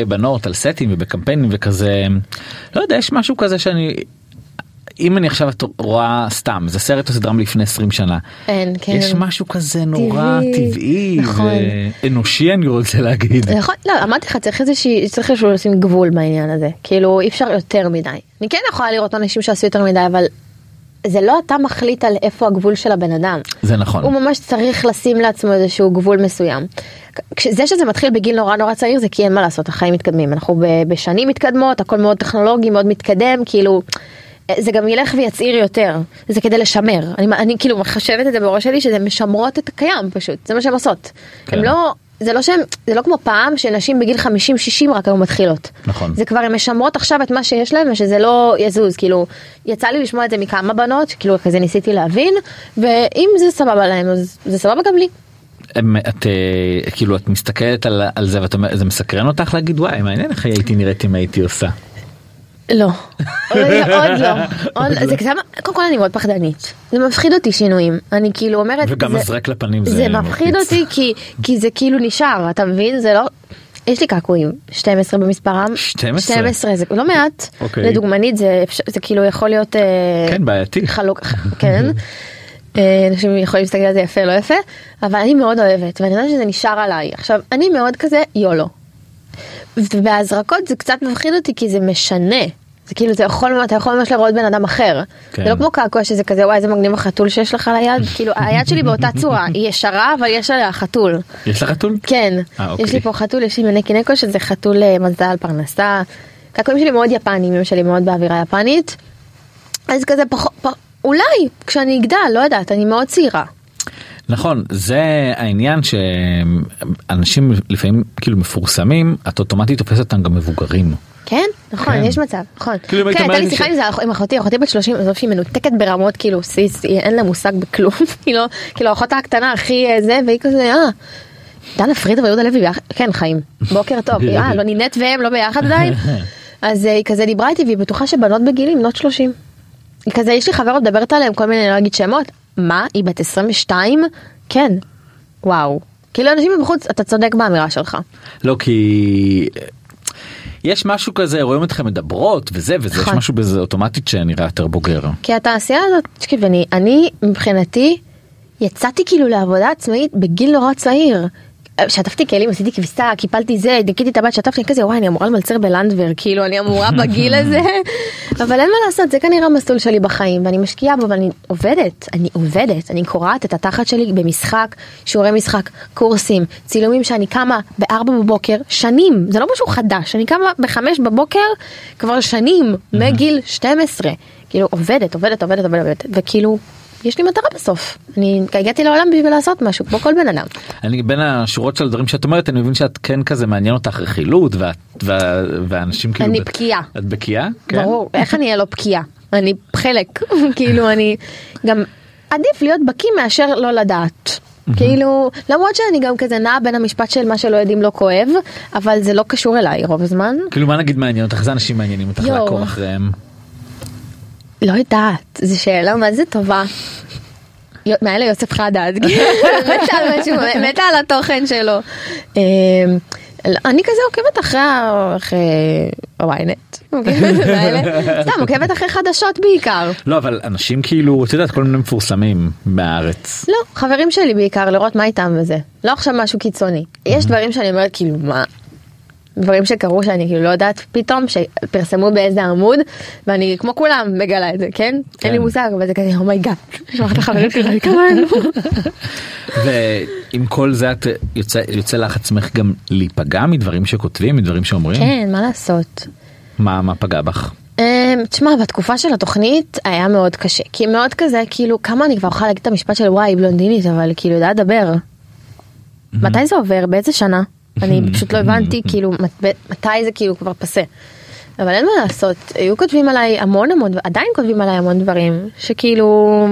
בנות על סטים ובקמפיינים וכזה לא יודע יש משהו כזה שאני אם אני עכשיו רואה סתם זה סרט או סדרה מלפני 20 שנה אין, כן. יש משהו כזה נורא טבעי, טבעי נכון. ואנושי אני רוצה להגיד נכון, לא, אמרתי לך, צריך איזושהי, צריך איזשהו לשים גבול בעניין הזה. כאילו, אי אפשר יותר מדי. אני כן יכולה לראות אנשים שעשו יותר מדי, אבל זה לא אתה מחליט על איפה הגבול של הבן אדם. זה נכון הוא ממש צריך לשים לעצמו איזשהו גבול מסוים. זה שזה מתחיל בגיל נורא נורא צעיר זה כי אין מה לעשות, החיים מתקדמים. אנחנו בשנים מתקדמות, הכל מאוד טכנולוגי, מאוד מתקדם, כאילו... זה גם ילך ויצעיר יותר, זה כדי לשמר. אני, אני כאילו מחשבת את זה בראש שלי שזה משמרות את הקיים פשוט, זה מה שהן עושות. כן. הם לא, זה לא שהם, זה לא כמו פעם שנשים בגיל 50-60 רק היו מתחילות. נכון. זה כבר הן משמרות עכשיו את מה שיש להם ושזה לא יזוז, כאילו, יצא לי לשמוע את זה מכמה בנות, כאילו כזה ניסיתי להבין, ואם זה סבבה להם אז זה סבבה גם לי. את אה, כאילו את מסתכלת על, על זה ואת אומרת זה מסקרן אותך להגיד וואי מעניין איך הייתי נראית אם הייתי עושה. לא, עוד לא, עוד, זה קצת, קודם כל אני מאוד פחדנית, זה מפחיד אותי שינויים, אני כאילו אומרת, וגם זה- מזרק לפנים זה זה מפחיד מלחיץ. אותי כי, כי זה כאילו נשאר, אתה מבין? זה לא, יש לי קעקועים, 12 במספרם, 12? 12 זה לא מעט, אוקיי. לדוגמנית זה, אפשר- זה כאילו יכול להיות, אה, כן בעייתי. חלוק, כן. אה, אנשים יכולים להסתכל על זה יפה לא יפה אבל אני מאוד אוהבת ואני יודעת שזה נשאר עליי עכשיו אני מאוד כזה יולו. ובהזרקות זה קצת מפחיד אותי כי זה משנה. זה כאילו אתה יכול אתה יכול ממש לראות בן אדם אחר. כן. זה לא כמו קעקוע שזה כזה וואי איזה מגניב החתול שיש לך על היד כאילו היד שלי באותה צורה היא ישרה אבל יש עליה חתול. יש לך חתול? כן, אה, אוקיי. יש לי פה חתול, יש לי מנקי נקו שזה חתול אה, מזל פרנסה. קעקועים שלי מאוד יפנים, אמא שלי מאוד באווירה יפנית. אז כזה פחות, פח, אולי כשאני אגדל, לא יודעת, אני מאוד צעירה. נכון זה העניין שאנשים לפעמים כאילו מפורסמים את אוטומטית תופסת אותם גם מבוגרים. כן? נכון, כן. יש מצב, נכון. כאילו, כן, הייתה לי שיחה ש- עם זה עם אחותי, אחותי בת 30, עזוב שהיא מנותקת ברמות כאילו סיס, אין לה מושג בכלום, כאילו, כאילו אחותה הקטנה הכי אה, זה, והיא כזה, אה, דנה פרידה ויהודה לוי ביחד, כן חיים, בוקר טוב, אה, לא נינת והם לא ביחד עדיין? אז אה, היא כזה דיברה איתי והיא בטוחה שבנות בגילים, בנות 30. היא כזה, יש לי חברות מדברת עליהם כל מיני, לא אגיד שמות, מה, היא בת 22? כן, וואו. כאילו אנשים מבחוץ, אתה צודק באמירה שלך. לא כי יש משהו כזה רואים אתכם מדברות וזה וזה יש נכון. משהו בזה אוטומטית שנראה יותר בוגר. כי התעשייה הזאת, תקשיב, אני, אני מבחינתי, יצאתי כאילו לעבודה עצמאית בגיל נורא צעיר. שטפתי כלים, עשיתי כביסה, קיפלתי זה, דיכאתי את הבית, שטפתי כזה, וואי, אני אמורה למלצר בלנדבר, כאילו, אני אמורה בגיל הזה, אבל אין מה לעשות, זה כנראה המסלול שלי בחיים, ואני משקיעה בו, ואני עובדת, אני עובדת, אני קורעת את התחת שלי במשחק, שיעורי משחק, קורסים, צילומים שאני קמה בארבע בבוקר, שנים, זה לא משהו חדש, אני קמה בחמש בבוקר כבר שנים, מגיל 12, כאילו, עובדת, עובדת, עובדת, עובדת, וכאילו, יש לי מטרה בסוף. אני הגעתי לעולם בשביל לעשות משהו, כמו כל בן אדם. אני בין השורות של הדברים שאת אומרת, אני מבין שאת כן כזה מעניין אותך רכילות, ואנשים כאילו... אני בקיאה. את בקיאה? כן. ברור, איך אני אהיה לא בקיאה? אני חלק, כאילו אני גם עדיף להיות בקיא מאשר לא לדעת. כאילו למרות שאני גם כזה נעה בין המשפט של מה שלא יודעים לא כואב אבל זה לא קשור אליי רוב הזמן. כאילו מה נגיד מעניין אותך? איזה אנשים מעניינים אותך לעקוב אחריהם? לא יודעת, זו שאלה מה זה טובה. מעלה יוסף חדד, מתה על התוכן שלו. אמ, אני כזה עוקבת אחרי הוויינט, סתם עוקבת אחרי חדשות בעיקר. לא אבל אנשים כאילו, את יודעת, כל מיני מפורסמים מהארץ. לא, חברים שלי בעיקר, לראות מה איתם וזה. לא עכשיו משהו קיצוני. יש דברים שאני אומרת כאילו מה, דברים שקרו שאני כאילו לא יודעת פתאום שפרסמו באיזה עמוד ואני כמו כולם מגלה את זה כן, כן. אין לי מושג אבל זה כזה oh my God. ועם כל זה את יוצא, יוצא לך עצמך גם להיפגע מדברים שכותבים מדברים שאומרים? כן מה לעשות. מה מה פגע בך? אמ, תשמע בתקופה של התוכנית היה מאוד קשה כי מאוד כזה כאילו כמה אני כבר יכולה להגיד את המשפט של וואי בלונדינית אבל כאילו יודעת לדבר. מתי זה עובר באיזה שנה אני פשוט לא הבנתי כאילו מתי זה כאילו כבר פסה. אבל אין מה לעשות היו כותבים עליי המון המון עדיין כותבים עליי המון דברים שכאילו.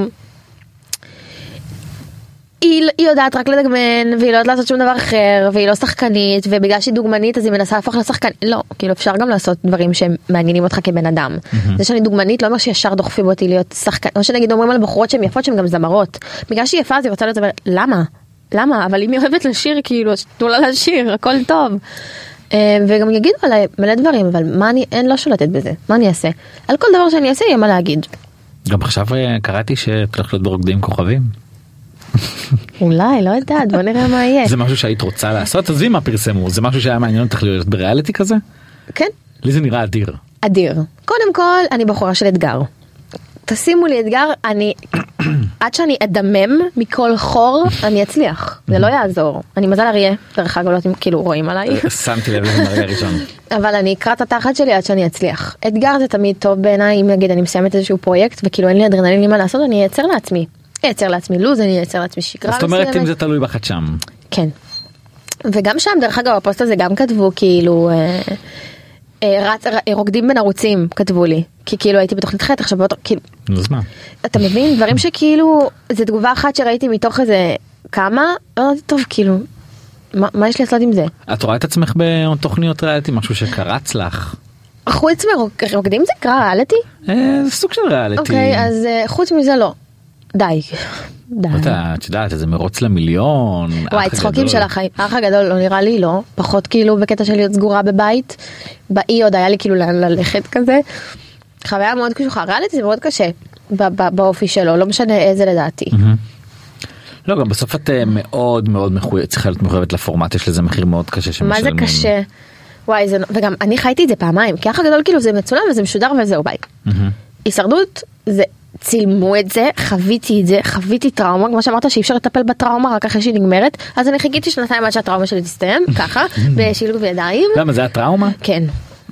היא, היא יודעת רק לדגמן והיא לא יודעת לעשות שום דבר אחר והיא לא שחקנית ובגלל שהיא דוגמנית אז היא מנסה להפוך לשחקנית לא כאילו אפשר גם לעשות דברים שמעניינים אותך כבן אדם mm-hmm. זה שאני דוגמנית לא אומר שישר דוחפים אותי להיות שחקנית או שנגיד אומרים על בחורות שהן יפות שהן גם זמרות בגלל שהיא יפה אז היא רוצה להיות זמרת למה למה? אבל אם היא אוהבת לשיר כאילו, תנו לה לשיר, הכל טוב. אה, וגם יגידו עליי מלא דברים, אבל מה אני, אין לא שולטת בזה, מה אני אעשה? על כל דבר שאני אעשה יהיה מה להגיד. גם עכשיו אה, קראתי שאת הולכת להיות ברוקדים כוכבים. אולי, לא יודעת, בוא נראה מה יהיה. זה משהו שהיית רוצה לעשות? עזבי מה פרסמו, זה משהו שהיה מעניין אותך להיות בריאליטי כזה? כן. לי זה נראה אדיר. אדיר. קודם כל, אני בחורה של אתגר. תשימו לי אתגר, אני, עד שאני אדמם מכל חור, אני אצליח, זה לא יעזור. אני מזל אריה, דרך אגב, לא יודעת אם כאילו רואים עליי. שמתי לב לזה ברגע ראשון. אבל אני אקרא את התחת שלי עד שאני אצליח. אתגר זה תמיד טוב בעיניי, אם נגיד אני מסיימת איזשהו פרויקט וכאילו אין לי אדרנלין לי מה לעשות, אני אייצר לעצמי. אייצר לעצמי לוז, אני אייצר לעצמי שגרה. זאת אומרת אם זה תלוי בך את שם. כן. וגם שם, דרך אגב, הפוסט הזה גם כתבו כאילו... אה, אה, רץ, רוקדים בין ערוצים כתבו לי כי כאילו הייתי בתוכנית חטא עכשיו באותו כאילו אז מה אתה מבין דברים שכאילו זה תגובה אחת שראיתי מתוך איזה כמה לא טוב כאילו מה, מה יש לעשות עם זה את רואה את עצמך בתוכניות ריאליטי משהו שקרץ לך. חוץ מרוקדים זה קרה ריאליטי? אה, סוג של ריאליטי. אוקיי אז אה, חוץ מזה לא. די. די. את יודעת איזה מרוץ למיליון. וואי צחוקים של החיים. האח הגדול לא נראה לי לא. פחות כאילו בקטע של להיות סגורה בבית. באי עוד היה לי כאילו לאן ללכת כזה. חוויה מאוד קשוחה. ריאליטי זה מאוד קשה באופי שלו לא משנה איזה לדעתי. לא גם בסוף את אה, מאוד מאוד מחויבת צריכה להיות מחויבת לפורמט יש לזה מחיר מאוד קשה שמשלמים. מה זה קשה? וואי זה וגם אני חייתי את זה פעמיים כי האח הגדול כאילו זה מצולם וזה משודר וזהו ביי. הישרדות זה צילמו את זה חוויתי את זה חוויתי טראומה כמו שאמרת שאי אפשר לטפל בטראומה רק אחרי שהיא נגמרת אז אני חיכיתי שנתיים עד שהטראומה שלי תסתיים ככה בשילוב ידיים. למה זה הטראומה? כן.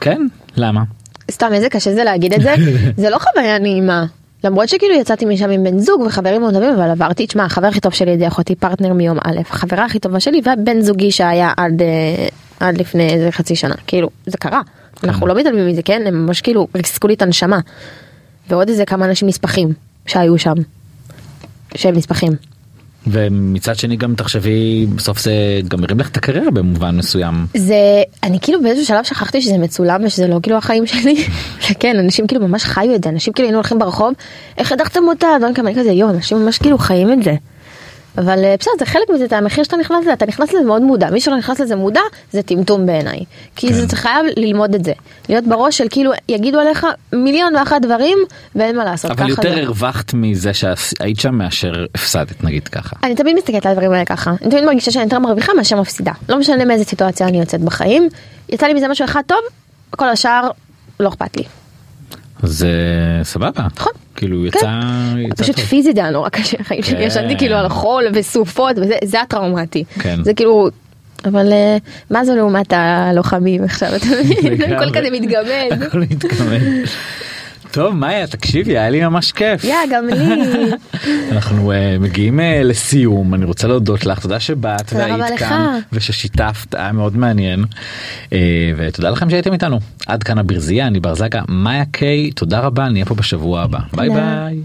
כן? למה? סתם איזה קשה זה להגיד את זה זה לא חוויה נעימה. למרות שכאילו יצאתי משם עם בן זוג וחברים מאוד טובים אבל עברתי תשמע החבר הכי טוב שלי זה אחותי פרטנר מיום א' החברה הכי טובה שלי והבן זוגי שהיה עד אה, עד לפני איזה חצי שנה כאילו זה קרה אנחנו לא מתעלמים מזה כן הם ממש כאילו ריסקו לי את הנשמה. ועוד איזה כמה אנשים נספחים שהיו שם. שהם נספחים. ומצד שני גם תחשבי בסוף זה גם הרים לך את הקריירה במובן מסוים. זה אני כאילו באיזשהו שלב שכחתי שזה מצולם ושזה לא כאילו החיים שלי. כן אנשים כאילו ממש חיו את זה אנשים כאילו היינו הולכים ברחוב איך הדחתם אותה אני כזה יואו אנשים ממש כאילו חיים את זה. אבל אה, בסדר זה חלק מזה זה המחיר שאתה נכנס לזה אתה נכנס לזה מאוד מודע. מי שלא נכנס לזה מודע זה טמטום בעיניי. כי כן. זה חייב ללמוד את זה. להיות בראש של כאילו יגידו עליך מיליון ואחת דברים ואין מה לעשות אבל יותר זה. הרווחת מזה שהיית שם מאשר הפסדת נגיד ככה. אני תמיד מסתכלת על הדברים האלה ככה. אני תמיד מרגישה שאני יותר מרוויחה מאשר מפסידה. לא משנה מאיזה סיטואציה אני יוצאת בחיים. יצא לי מזה משהו אחד טוב כל השאר לא אכפת לי זה סבבה. נכון. כאילו כן. יצא... יצא פשוט טוב. פיזית זה היה נורא קשה החיים שלי כן. ישנתי כאילו על חול וסופות וזה זה הטראומטי כן. זה כאילו אבל אה, מה זה לעומת הלוחמים עכשיו אתה מבין. הכל כזה מתגמד. טוב מאיה תקשיבי היה לי ממש כיף. יא גם לי אנחנו uh, מגיעים uh, לסיום אני רוצה להודות לך תודה שבאת והיית לך. כאן וששיתפת היה מאוד מעניין uh, ותודה לכם שהייתם איתנו עד כאן הברזייה אני בר זגה מאיה קיי תודה רבה נהיה פה בשבוע הבא ביי. ביי.